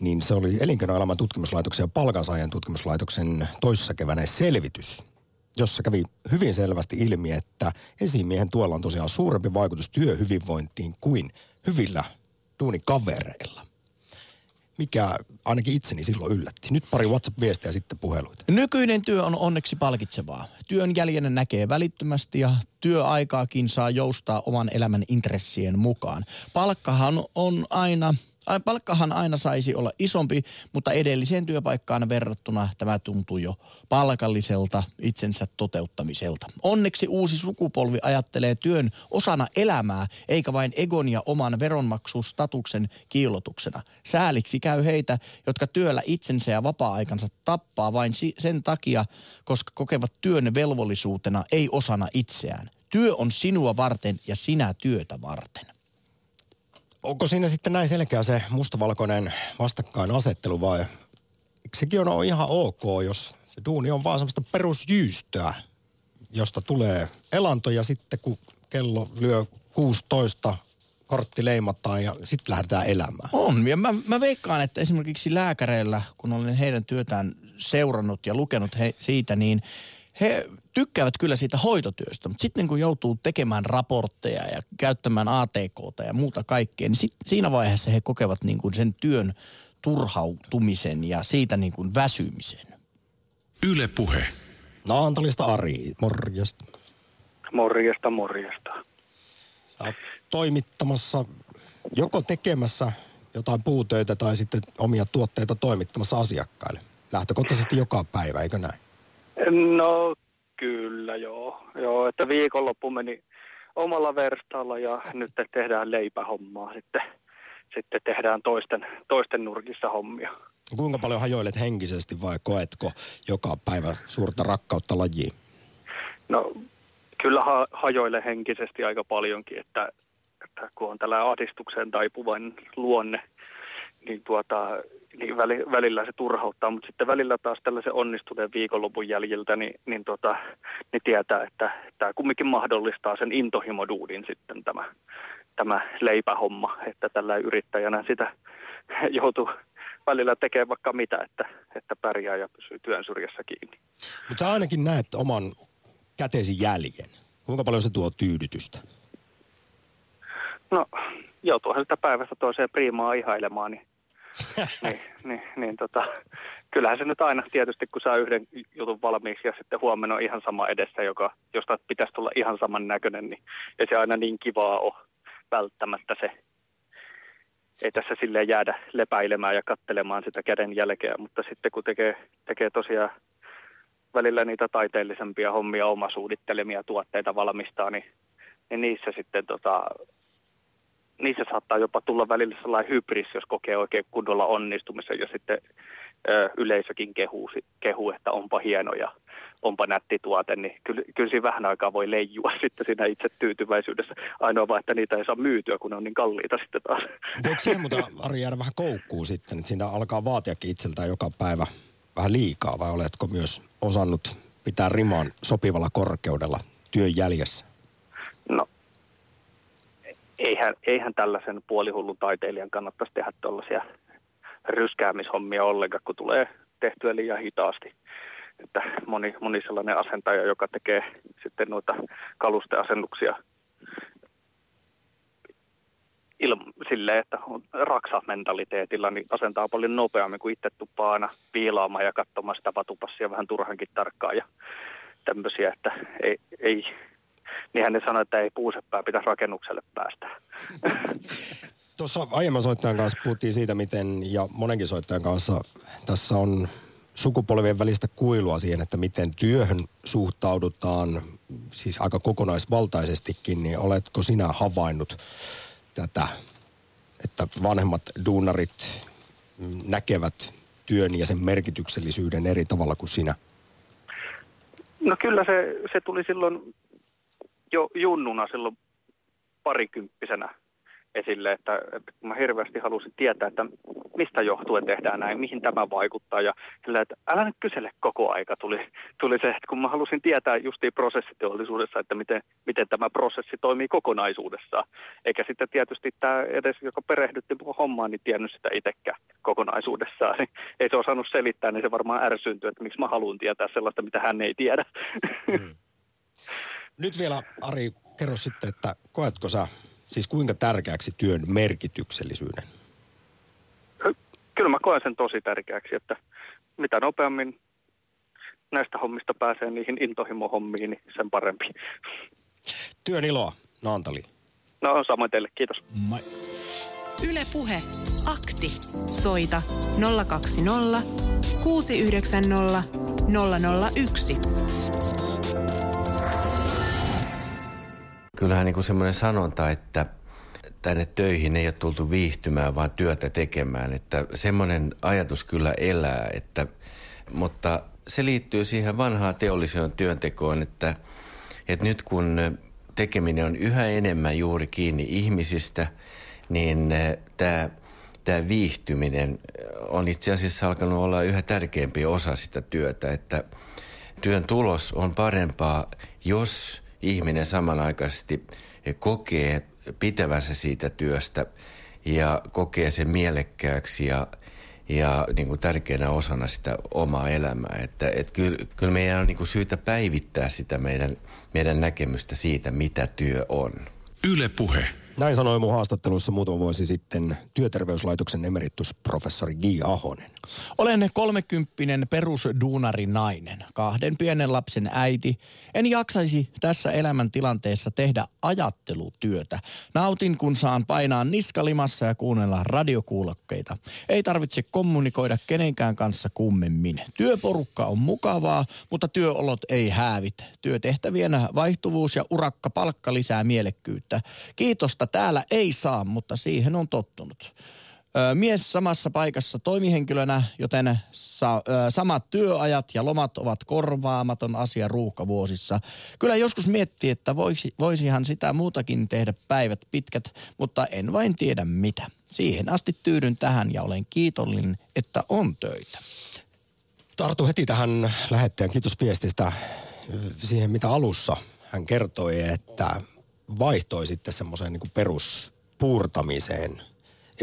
Speaker 1: niin se oli Elinkeinoelämän tutkimuslaitoksen ja Palkansaajan tutkimuslaitoksen toisessa keväänä selvitys, jossa kävi hyvin selvästi ilmi, että esimiehen tuella on tosiaan suurempi vaikutus työhyvinvointiin kuin hyvillä duunikavereilla mikä ainakin itseni silloin yllätti. Nyt pari WhatsApp-viestiä sitten puheluita.
Speaker 2: Nykyinen työ on onneksi palkitsevaa. Työn jäljenne näkee välittömästi ja työaikaakin saa joustaa oman elämän intressien mukaan. Palkkahan on aina palkkahan aina saisi olla isompi, mutta edelliseen työpaikkaan verrattuna tämä tuntuu jo palkalliselta itsensä toteuttamiselta. Onneksi uusi sukupolvi ajattelee työn osana elämää, eikä vain egon ja oman veronmaksustatuksen kiilotuksena. Sääliksi käy heitä, jotka työllä itsensä ja vapaa-aikansa tappaa vain sen takia, koska kokevat työn velvollisuutena, ei osana itseään. Työ on sinua varten ja sinä työtä varten
Speaker 1: onko siinä sitten näin selkeä se mustavalkoinen vastakkainasettelu vai sekin on ihan ok, jos se duuni on vaan semmoista perusjyystöä, josta tulee elanto ja sitten kun kello lyö 16, kortti leimataan ja sitten lähdetään elämään.
Speaker 2: On, ja mä, mä veikkaan, että esimerkiksi lääkäreillä, kun olen heidän työtään seurannut ja lukenut he, siitä, niin he tykkäävät kyllä siitä hoitotyöstä, mutta sitten kun joutuu tekemään raportteja ja käyttämään ATKta ja muuta kaikkea, niin sit, siinä vaiheessa he kokevat niin kuin sen työn turhautumisen ja siitä niin kuin väsymisen.
Speaker 7: Yle Puhe.
Speaker 1: Naantalista Ari, morjesta.
Speaker 10: Morjesta, morjesta.
Speaker 1: Sä toimittamassa, joko tekemässä jotain puutöitä tai sitten omia tuotteita toimittamassa asiakkaille. Lähtökohtaisesti joka päivä, eikö näin?
Speaker 10: No kyllä joo. Joo, että viikonloppu meni omalla verstaalla ja nyt tehdään leipähommaa sitten. Sitten tehdään toisten, toisten nurkissa hommia.
Speaker 1: Kuinka paljon hajoilet henkisesti vai koetko joka päivä suurta rakkautta lajiin?
Speaker 10: No kyllä ha- hajoile henkisesti aika paljonkin, että, että kun on tällä ahdistukseen taipuvan luonne, niin, tuota, niin väli, välillä se turhauttaa, mutta sitten välillä taas tällaisen onnistuneen viikonlopun jäljiltä, niin, niin, tota, niin tietää, että tämä kumminkin mahdollistaa sen intohimoduudin sitten tämä, tämä leipähomma, että tällä yrittäjänä sitä joutuu välillä tekemään vaikka mitä, että, että pärjää ja pysyy työn syrjässä kiinni.
Speaker 1: Mutta sä ainakin näet oman kätesi jäljen. Kuinka paljon se tuo tyydytystä?
Speaker 10: No, joutuuhan sitä päivästä toiseen priimaa ihailemaan, niin, niin, niin, niin tota, kyllähän se nyt aina tietysti, kun saa yhden jutun valmiiksi ja sitten huomenna on ihan sama edessä, joka, josta pitäisi tulla ihan saman näköinen, niin ei se aina niin kivaa ole välttämättä se. Ei tässä silleen jäädä lepäilemään ja kattelemaan sitä käden jälkeä, mutta sitten kun tekee, tekee tosiaan välillä niitä taiteellisempia hommia, omasuudittelemia tuotteita valmistaa, niin, niin niissä sitten tota, niissä saattaa jopa tulla välillä sellainen hybris, jos kokee oikein kunnolla onnistumisen ja sitten ö, yleisökin kehuu, kehuu, että onpa hieno ja onpa nätti tuote, niin kyllä, kyllä siinä vähän aikaa voi leijua sitten siinä itse tyytyväisyydessä. Ainoa vaan, että niitä ei saa myytyä, kun ne on niin kalliita sitten taas.
Speaker 1: Voiko siihen mutta Ari jäädä vähän koukkuun sitten, että siinä alkaa vaatiakin itseltään joka päivä vähän liikaa vai oletko myös osannut pitää rimaan sopivalla korkeudella työn jäljessä?
Speaker 10: No, eihän, eihän tällaisen puolihullun taiteilijan kannattaisi tehdä tuollaisia ryskäämishommia ollenkaan, kun tulee tehtyä liian hitaasti. Että moni, moni sellainen asentaja, joka tekee sitten noita kalusteasennuksia silleen, että on raksa-mentaliteetilla, niin asentaa paljon nopeammin kuin itse tuppaa aina piilaamaan ja katsomaan sitä vatupassia vähän turhankin tarkkaan ja tämmöisiä, että ei, ei niinhän ne sanoi, että ei puuseppää pitäisi rakennukselle päästä.
Speaker 1: Tuossa aiemman soittajan kanssa puhuttiin siitä, miten, ja monenkin soittajan kanssa tässä on sukupolvien välistä kuilua siihen, että miten työhön suhtaudutaan, siis aika kokonaisvaltaisestikin, niin oletko sinä havainnut tätä, että vanhemmat duunarit näkevät työn ja sen merkityksellisyyden eri tavalla kuin sinä?
Speaker 10: No kyllä se, se tuli silloin jo junnuna silloin parikymppisenä esille, että, että mä hirveästi halusin tietää, että mistä johtuen tehdään näin, mihin tämä vaikuttaa. Ja sillä, että älä nyt kysele koko aika tuli, tuli se, että kun mä halusin tietää justiin prosessiteollisuudessa, että miten, miten tämä prosessi toimii kokonaisuudessaan. Eikä sitten tietysti tämä edes, joka perehdytti hommaan, niin tiennyt sitä itsekään kokonaisuudessaan. Niin ei se osannut selittää, niin se varmaan ärsyntyy, että miksi mä haluan tietää sellaista, mitä hän ei tiedä. Hmm.
Speaker 1: Nyt vielä, Ari, kerro sitten, että koetko sä Siis kuinka tärkeäksi työn merkityksellisyyden?
Speaker 10: Kyllä mä koen sen tosi tärkeäksi, että mitä nopeammin näistä hommista pääsee niihin intohimohommiin, niin sen parempi.
Speaker 1: Työn iloa, Naantali.
Speaker 10: No samoin teille, kiitos.
Speaker 3: Moi. Yle Puhe. Akti. Soita 020 690 001.
Speaker 11: Kyllähän niin semmoinen sanonta, että tänne töihin ei ole tultu viihtymään, vaan työtä tekemään. Että semmoinen ajatus kyllä elää, että, mutta se liittyy siihen vanhaan teolliseen työntekoon, että, että nyt kun tekeminen on yhä enemmän juuri kiinni ihmisistä, niin tämä, tämä viihtyminen on itse asiassa alkanut olla yhä tärkeämpi osa sitä työtä, että työn tulos on parempaa, jos ihminen samanaikaisesti kokee pitävänsä siitä työstä ja kokee sen mielekkääksi ja, ja niin kuin tärkeänä osana sitä omaa elämää. Että, et kyllä, kyllä meidän on niin kuin syytä päivittää sitä meidän, meidän näkemystä siitä, mitä työ on.
Speaker 7: Yle Puhe.
Speaker 1: Näin sanoi mun haastattelussa muutama vuosi sitten työterveyslaitoksen emeritusprofessori G. Ahonen.
Speaker 2: Olen kolmekymppinen perusduunari nainen, kahden pienen lapsen äiti. En jaksaisi tässä elämäntilanteessa tehdä ajattelutyötä. Nautin, kun saan painaa niskalimassa ja kuunnella radiokuulokkeita. Ei tarvitse kommunikoida kenenkään kanssa kummemmin. Työporukka on mukavaa, mutta työolot ei häävit. Työtehtävien vaihtuvuus ja urakka palkka lisää mielekkyyttä. Kiitosta täällä ei saa, mutta siihen on tottunut mies samassa paikassa toimihenkilönä, joten sa, samat työajat ja lomat ovat korvaamaton asia ruuhkavuosissa. Kyllä joskus miettii, että voisi, voisihan sitä muutakin tehdä päivät pitkät, mutta en vain tiedä mitä. Siihen asti tyydyn tähän ja olen kiitollinen, että on töitä.
Speaker 1: Tartu heti tähän lähettäjän kiitos viestistä siihen, mitä alussa hän kertoi, että vaihtoi sitten semmoiseen niin peruspuurtamiseen –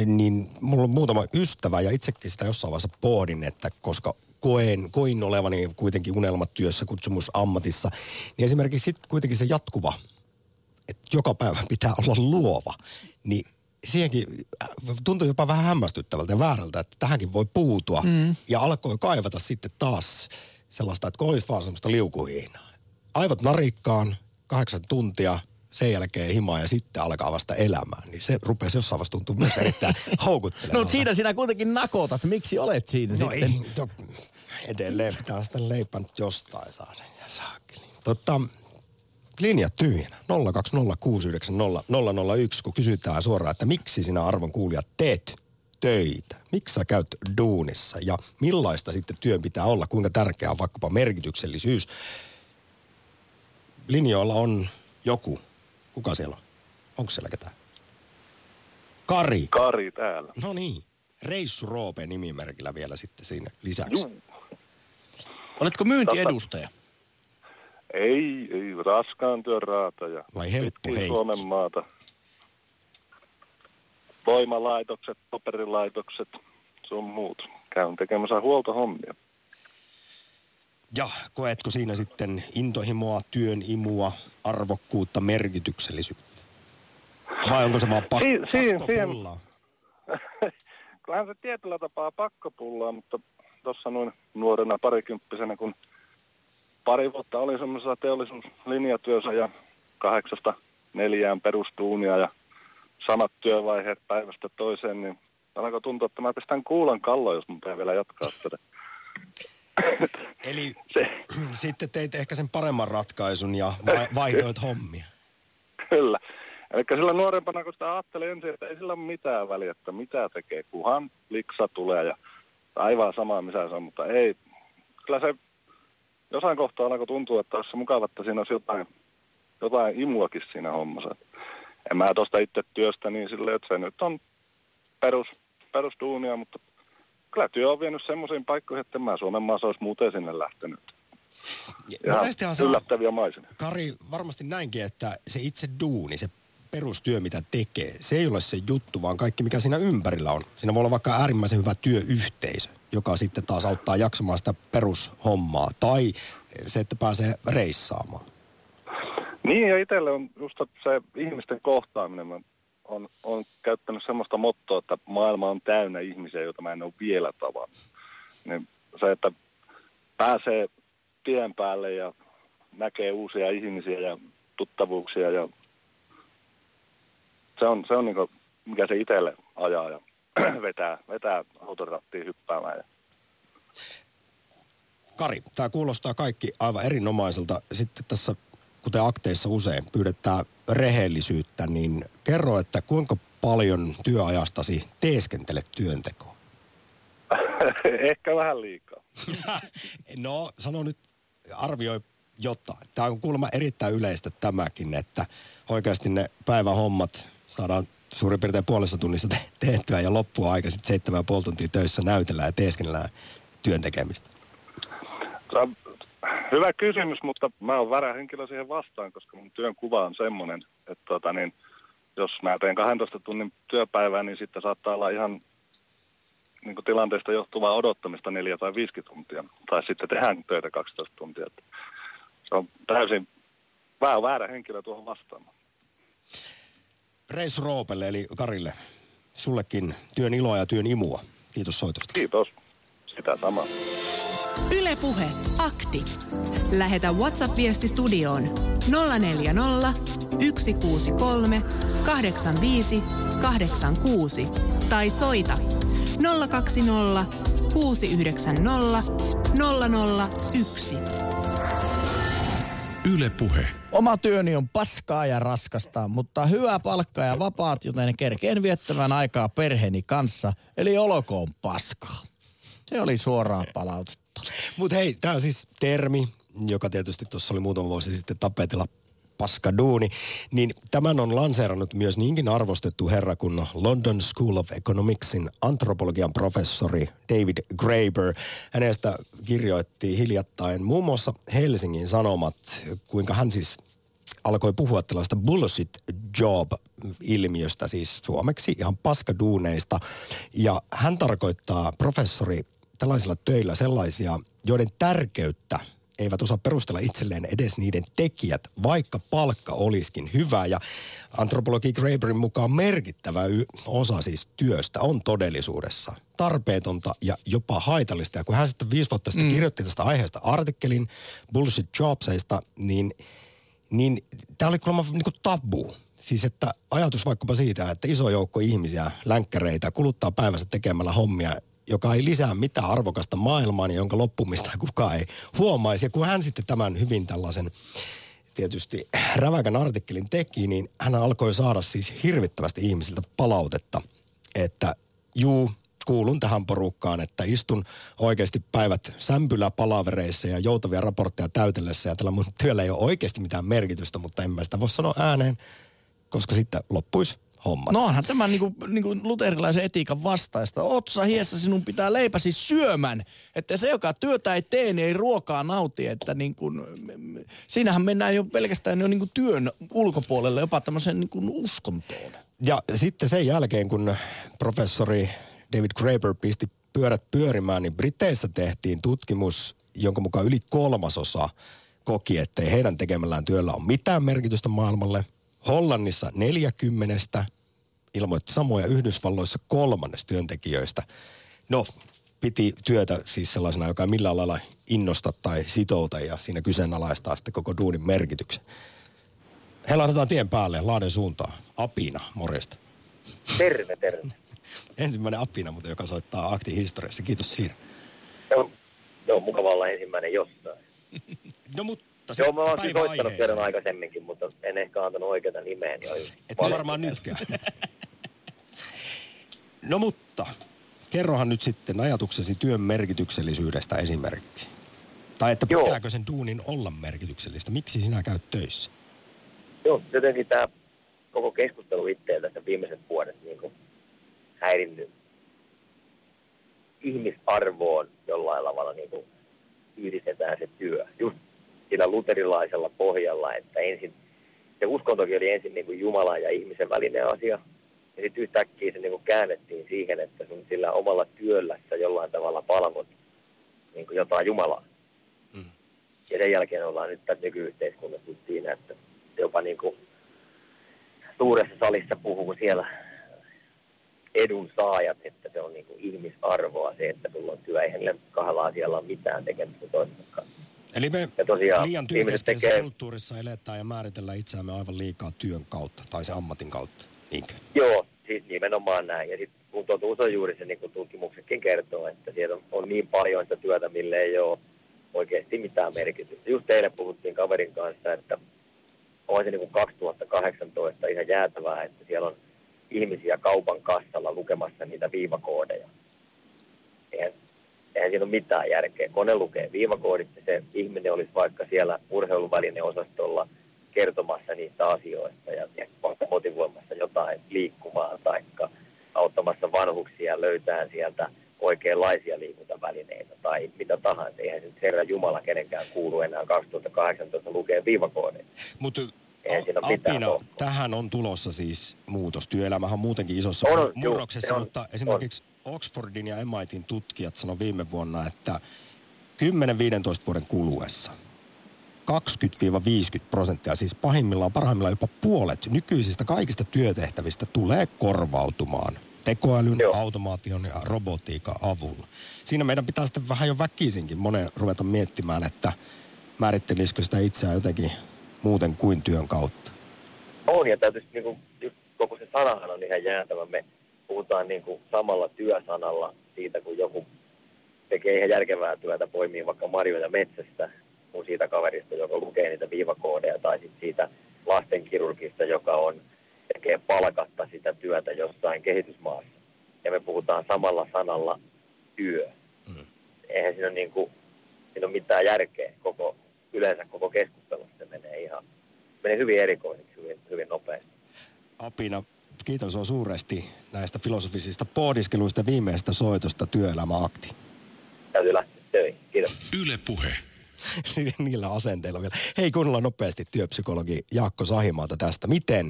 Speaker 1: niin mulla on muutama ystävä ja itsekin sitä jossain vaiheessa pohdin, että koska koen, koin olevani kuitenkin unelmatyössä, kutsumusammatissa, niin esimerkiksi sitten kuitenkin se jatkuva, että joka päivä pitää olla luova, niin siihenkin tuntui jopa vähän hämmästyttävältä ja väärältä, että tähänkin voi puutua. Mm. Ja alkoi kaivata sitten taas sellaista, että kun olisi vaan semmoista liukuhiinaa. Aivot narikkaan, kahdeksan tuntia – sen jälkeen himaa ja sitten alkaa vasta elämään, niin se rupesi jossain vaiheessa tuntua myös erittäin houkuttelevalta.
Speaker 2: No siinä sinä kuitenkin nakotat. Miksi olet siinä
Speaker 1: no
Speaker 2: sitten?
Speaker 1: Ei, to, edelleen pitää sitä leipää nyt jostain saada. Ja saakeli. Totta, linjat tyhjänä. 020690001, kun kysytään suoraan, että miksi sinä arvon kuulija teet töitä? Miksi sä käyt duunissa ja millaista sitten työn pitää olla? Kuinka tärkeää on vaikkapa merkityksellisyys? Linjoilla on joku Kuka siellä on? Onko siellä ketään? Kari.
Speaker 12: Kari täällä.
Speaker 1: No niin. Reissu Roope nimimerkillä vielä sitten siinä lisäksi. Juu.
Speaker 2: Oletko myyntiedustaja?
Speaker 12: Ei, ei. Raskaan työn raataja.
Speaker 1: Vai helppo hei.
Speaker 12: Suomen maata. Voimalaitokset, paperilaitokset, sun muut. Käyn tekemässä huoltohommia.
Speaker 1: Ja koetko siinä sitten intohimoa, työn imua, arvokkuutta, merkityksellisyyttä? Vai onko se vaan pak- si- si- pakkopullaa?
Speaker 12: Kyllähän se tietyllä tapaa pakkopullaa, mutta tuossa noin nuorena parikymppisenä, kun pari vuotta oli semmoisessa teollisuuslinjatyössä ja kahdeksasta neljään perustuunia ja samat työvaiheet päivästä toiseen, niin alkoi tuntua, että mä pistän kuulan kalloon, jos mun pitää vielä jatkaa tätä.
Speaker 1: Eli se. sitten teit ehkä sen paremman ratkaisun ja vaihdoit hommia.
Speaker 12: Kyllä. Eli sillä nuorempana, kun sitä ajattelin ensin, että ei sillä ole mitään väliä, että mitä tekee, kunhan liksa tulee ja aivan samaa missä se on, mutta ei. Kyllä se jossain kohtaa alkoi tuntua, että olisi mukava, että siinä olisi jotain, jotain imuakin siinä hommassa. En mä tuosta itse työstä niin silleen, että se nyt on perus, perusduunia, mutta kyllä työ on vienyt semmoisiin paikkoihin, että mä Suomen maassa olisi muuten sinne lähtenyt. Ja se yllättäviä maisemia.
Speaker 1: Kari, varmasti näinkin, että se itse duuni, se perustyö, mitä tekee, se ei ole se juttu, vaan kaikki, mikä siinä ympärillä on. Siinä voi olla vaikka äärimmäisen hyvä työyhteisö, joka sitten taas auttaa jaksamaan sitä perushommaa. Tai se, että pääsee reissaamaan.
Speaker 12: Niin, ja itselle on just se ihmisten kohtaaminen. Mä on, on käyttänyt semmoista mottoa, että maailma on täynnä ihmisiä, joita mä en ole vielä tavannut. Niin se, että pääsee tien päälle ja näkee uusia ihmisiä ja tuttavuuksia ja se on, se on niin kuin, mikä se itselle ajaa ja vetää, vetää autorattiin hyppäämään. Ja...
Speaker 1: Kari, tämä kuulostaa kaikki aivan erinomaiselta. Sitten tässä kuten akteissa usein pyydetään rehellisyyttä, niin kerro, että kuinka paljon työajastasi teeskentelet työntekoon?
Speaker 12: Ehkä vähän liikaa.
Speaker 1: no, sano nyt, arvioi jotain. Tämä on kuulemma erittäin yleistä tämäkin, että oikeasti ne päivähommat saadaan suurin piirtein puolessa tunnissa te- tehtyä ja loppua aika sitten seitsemän ja puoli tuntia töissä näytellään ja teeskennellään työn tekemistä.
Speaker 12: Hyvä kysymys, mutta mä oon väärä henkilö siihen vastaan, koska mun työn kuva on semmoinen, että tota niin, jos mä teen 12 tunnin työpäivää, niin sitten saattaa olla ihan niin kuin tilanteesta johtuvaa odottamista neljä tai viisi tuntia. Tai sitten tehdään töitä 12 tuntia. Se on täysin vähän väärä henkilö tuohon vastaamaan.
Speaker 1: Reis Roopelle eli Karille, sullekin työn iloa ja työn imua. Kiitos soitosta.
Speaker 12: Kiitos. Sitä samaa.
Speaker 3: Ylepuhe akti. Lähetä WhatsApp-viesti studioon 040 163 85 86 tai soita 020 690 001.
Speaker 7: Yle Puhe.
Speaker 2: Oma työni on paskaa ja raskasta, mutta hyvä palkka ja vapaat, joten kerkeen viettämään aikaa perheeni kanssa, eli olokoon paskaa. Se oli suoraa palautetta.
Speaker 1: Mutta hei, tämä on siis termi, joka tietysti tuossa oli muutama vuosi sitten tapetilla paskaduuni, niin tämän on lanseerannut myös niinkin arvostettu herra kuin London School of Economicsin antropologian professori David Graeber. Hänestä kirjoitti hiljattain muun muassa Helsingin Sanomat, kuinka hän siis alkoi puhua tällaista bullshit job-ilmiöstä, siis suomeksi ihan paskaduuneista. Ja hän tarkoittaa professori tällaisilla töillä sellaisia, joiden tärkeyttä eivät osaa perustella itselleen edes niiden tekijät, vaikka palkka olisikin hyvä. Ja antropologi Graeberin mukaan merkittävä osa siis työstä on todellisuudessa tarpeetonta ja jopa haitallista. Ja kun hän sitten viisi vuotta sitten mm. kirjoitti tästä aiheesta artikkelin Bullshit Jobseista, niin, niin tämä oli kuulemma niin kuin tabu. Siis että ajatus vaikkapa siitä, että iso joukko ihmisiä, länkkäreitä, kuluttaa päivässä tekemällä hommia, joka ei lisää mitään arvokasta maailmaan ja jonka loppumista kukaan ei huomaisi. Ja kun hän sitten tämän hyvin tällaisen tietysti räväkän artikkelin teki, niin hän alkoi saada siis hirvittävästi ihmisiltä palautetta, että juu, kuulun tähän porukkaan, että istun oikeasti päivät sämpyläpalavereissa ja joutavia raportteja täytellessä ja tällä mun työllä ei ole oikeasti mitään merkitystä, mutta en mä sitä voi sanoa ääneen, koska sitten loppuisi hommat.
Speaker 2: No onhan tämä niinku, niinku luterilaisen etiikan vastaista. Otsa hiessä sinun pitää leipäsi syömän. Että se, joka työtä ei tee, niin ei ruokaa nauti. Että niinku, siinähän mennään jo pelkästään jo niinku työn ulkopuolelle jopa tämmöiseen niinku uskontoon.
Speaker 1: Ja sitten sen jälkeen, kun professori David Graeber pisti pyörät pyörimään, niin Briteissä tehtiin tutkimus, jonka mukaan yli kolmasosa koki, ettei heidän tekemällään työllä ole mitään merkitystä maailmalle – Hollannissa 40 ilmoitti samoja Yhdysvalloissa kolmannes työntekijöistä. No, piti työtä siis sellaisena, joka ei millään lailla innosta tai sitouta ja siinä kyseenalaistaa sitten koko duunin merkityksen. He laitetaan tien päälle Laaden suuntaan. Apina, morjesta.
Speaker 13: Terve, terve.
Speaker 1: Ensimmäinen Apina, mutta joka soittaa aktihistoriassa. Kiitos siitä.
Speaker 13: Joo, joo mukava olla ensimmäinen jossain.
Speaker 1: no mutta
Speaker 13: mutta Joo, mä oon siis soittanut kerran aikaisemminkin, mutta en ehkä antanut oikeata nimeä. Niin
Speaker 1: Et varmaan nytkään. no mutta, kerrohan nyt sitten ajatuksesi työn merkityksellisyydestä esimerkiksi. Tai että Joo. pitääkö sen duunin olla merkityksellistä? Miksi sinä käyt töissä?
Speaker 13: Joo, jotenkin tämä koko keskustelu itseä tässä viimeiset vuodet niin kuin häirinnyt ihmisarvoon jollain tavalla niin kuin yhdistetään se työ. Just sillä luterilaisella pohjalla, että ensin se uskontokin oli ensin niin kuin Jumalan ja ihmisen välinen asia. Ja sitten yhtäkkiä se niin kuin käännettiin siihen, että sun sillä omalla työllässä jollain tavalla palvot niin kuin jotain Jumalaa. Mm. Ja sen jälkeen ollaan nyt tässä nykyyhteiskunnassa siinä, että jopa niin kuin suuressa salissa puhuu siellä edun saajat, että se on niin kuin ihmisarvoa se, että sulla on työ. Eihän kahdella asialla ole mitään tekemistä toistensa kanssa.
Speaker 1: Eli me ja tosiaan, liian työkeskeisessä tekee... kulttuurissa eletään ja määritellään itseämme aivan liikaa työn kautta tai se ammatin kautta. Niinkö?
Speaker 13: Joo, siis nimenomaan näin. Ja sitten kun tuota usein juuri se niin kuin tutkimuksetkin kertoo, että siellä on, on niin paljon sitä työtä, mille ei ole oikeasti mitään merkitystä. Just teille puhuttiin kaverin kanssa, että on se niin kuin 2018 ihan jäätävää, että siellä on ihmisiä kaupan kassalla lukemassa niitä viivakoodeja. Eihän siinä ole mitään järkeä. Kone lukee viivakoodit ja se ihminen olisi vaikka siellä urheiluvälineosastolla kertomassa niistä asioista ja, vaikka motivoimassa jotain liikkumaan tai auttamassa vanhuksia löytää sieltä oikeanlaisia liikuntavälineitä tai mitä tahansa. Eihän se Herra Jumala kenenkään kuulu enää 2018 lukee viivakoodeja.
Speaker 1: Mutta Apina, tähän on tulossa siis muutos. Työelämähän on muutenkin isossa on, murroksessa, juu, mutta on, esimerkiksi Oxfordin ja MITin tutkijat sanoivat viime vuonna, että 10-15 vuoden kuluessa 20-50 prosenttia, siis pahimmillaan, parhaimmillaan jopa puolet nykyisistä kaikista työtehtävistä tulee korvautumaan tekoälyn, Joo. automaation ja robotiikan avulla. Siinä meidän pitää sitten vähän jo väkisinkin monen ruveta miettimään, että määrittelisikö sitä itseään jotenkin muuten kuin työn kautta.
Speaker 13: On, ja täytyy niin kuin, koko se sanahan on ihan jäätävä. Me puhutaan niin kuin samalla työsanalla siitä, kun joku tekee ihan järkevää työtä, poimii vaikka marjoja metsästä, kuin siitä kaverista, joka lukee niitä viivakoodeja, tai sitten siitä lastenkirurgista, joka on, tekee palkatta sitä työtä jossain kehitysmaassa. Ja me puhutaan samalla sanalla työ. Mm. Eihän siinä ole, niin kuin, siinä ole mitään järkeä koko, yleensä koko keskustelussa. Se menee ihan, menee hyvin erikoiseksi, hyvin, hyvin nopeasti.
Speaker 1: Apina, kiitos sinua suuresti näistä filosofisista pohdiskeluista viimeistä soitosta työelämäakti.
Speaker 13: Täytyy lähteä töihin. Kiitos.
Speaker 7: Yle Puhe.
Speaker 1: Niillä asenteilla vielä. Hei, kuunnellaan nopeasti työpsykologi Jaakko Sahimaalta tästä. Miten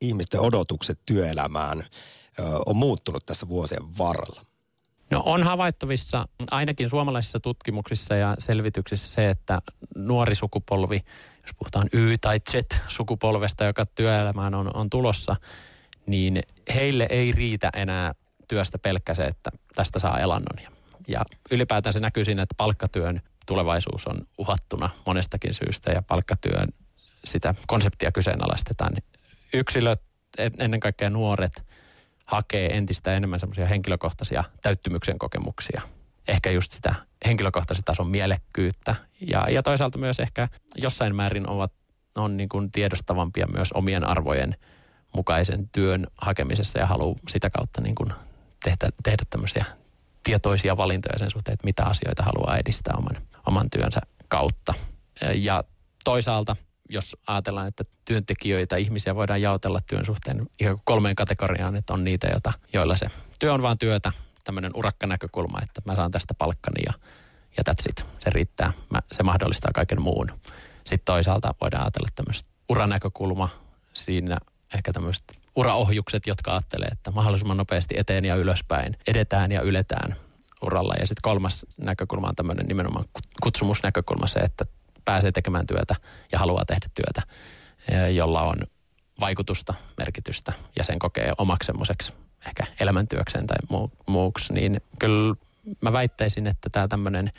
Speaker 1: ihmisten odotukset työelämään ö, on muuttunut tässä vuosien varrella?
Speaker 8: No on havaittavissa ainakin suomalaisissa tutkimuksissa ja selvityksissä se, että nuori sukupolvi, jos puhutaan Y- tai Z-sukupolvesta, joka työelämään on, on tulossa, niin heille ei riitä enää työstä pelkkä se, että tästä saa elannon. Ja ylipäätään se näkyy siinä, että palkkatyön tulevaisuus on uhattuna monestakin syystä ja palkkatyön sitä konseptia kyseenalaistetaan. Yksilöt, ennen kaikkea nuoret, hakee entistä enemmän semmoisia henkilökohtaisia täyttymyksen kokemuksia. Ehkä just sitä henkilökohtaisen tason mielekkyyttä ja, ja toisaalta myös ehkä jossain määrin ovat, on niin kuin tiedostavampia myös omien arvojen mukaisen työn hakemisessa ja haluaa sitä kautta niin kuin tehdä, tehdä tämmöisiä tietoisia valintoja sen suhteen, että mitä asioita haluaa edistää oman, oman työnsä kautta. Ja toisaalta, jos ajatellaan, että työntekijöitä, ihmisiä voidaan jaotella työn suhteen ihan kolmeen kategoriaan, että on niitä, joita, joilla se työ on vain työtä, tämmöinen urakkanäkökulma, että mä saan tästä palkkani ja, ja that's it. Se riittää. Mä, se mahdollistaa kaiken muun. Sitten toisaalta voidaan ajatella tämmöistä uranäkökulma siinä ehkä tämmöiset uraohjukset, jotka ajattelee, että mahdollisimman nopeasti eteen ja ylöspäin, edetään ja yletään uralla. Ja sitten kolmas näkökulma on tämmöinen nimenomaan kutsumusnäkökulma se, että pääsee tekemään työtä ja haluaa tehdä työtä, jolla on vaikutusta, merkitystä ja sen kokee omaksi semmoiseksi ehkä elämäntyökseen tai muu, muuksi, niin kyllä mä väittäisin, että tämä tämmöinen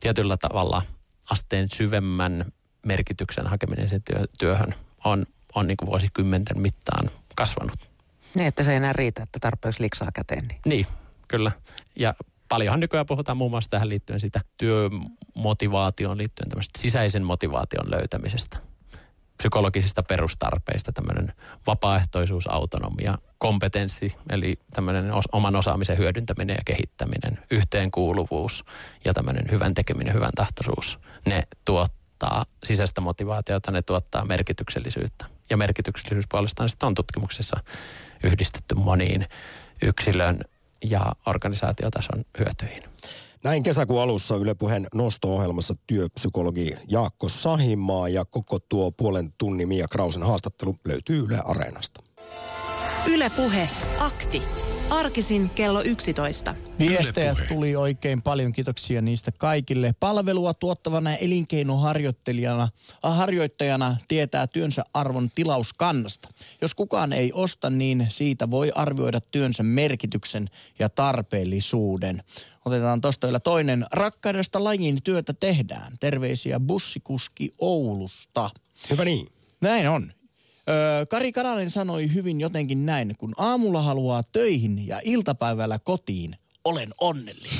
Speaker 8: tietyllä tavalla asteen syvemmän merkityksen hakeminen sen työ, työhön on, on niin kuin vuosikymmenten mittaan kasvanut.
Speaker 9: Niin, että se ei enää riitä, että tarpeeksi liksaa käteen. Niin,
Speaker 8: niin kyllä. Ja paljonhan nykyään puhutaan muun muassa tähän liittyen sitä työmotivaatioon liittyen tämmöistä sisäisen motivaation löytämisestä psykologisista perustarpeista, tämmöinen vapaaehtoisuus, autonomia, kompetenssi, eli tämmöinen os, oman osaamisen hyödyntäminen ja kehittäminen, yhteenkuuluvuus ja tämmöinen hyvän tekeminen, hyvän tahtoisuus, ne tuottaa sisäistä motivaatiota, ne tuottaa merkityksellisyyttä. Ja merkityksellisyys puolestaan sitten on tutkimuksessa yhdistetty moniin yksilön ja organisaatiotason hyötyihin.
Speaker 1: Näin kesäkuun alussa Yle Puheen nosto-ohjelmassa työpsykologi Jaakko Sahimaa ja koko tuo puolen tunnin Mia Krausen haastattelu löytyy Yle Areenasta.
Speaker 3: Yle Puhe, akti. Arkisin kello 11.
Speaker 2: Viestejä tuli oikein paljon, kiitoksia niistä kaikille. Palvelua tuottavana elinkeinoharjoittelijana äh, harjoittajana tietää työnsä arvon tilauskannasta. Jos kukaan ei osta, niin siitä voi arvioida työnsä merkityksen ja tarpeellisuuden. Otetaan tuosta vielä toinen. Rakkaudesta lajin työtä tehdään. Terveisiä bussikuski Oulusta.
Speaker 1: Hyvä niin.
Speaker 2: Näin on. Öö, Kari Karanen sanoi hyvin jotenkin näin, kun aamulla haluaa töihin ja iltapäivällä kotiin, olen onnellinen.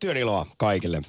Speaker 1: Työn iloa kaikille.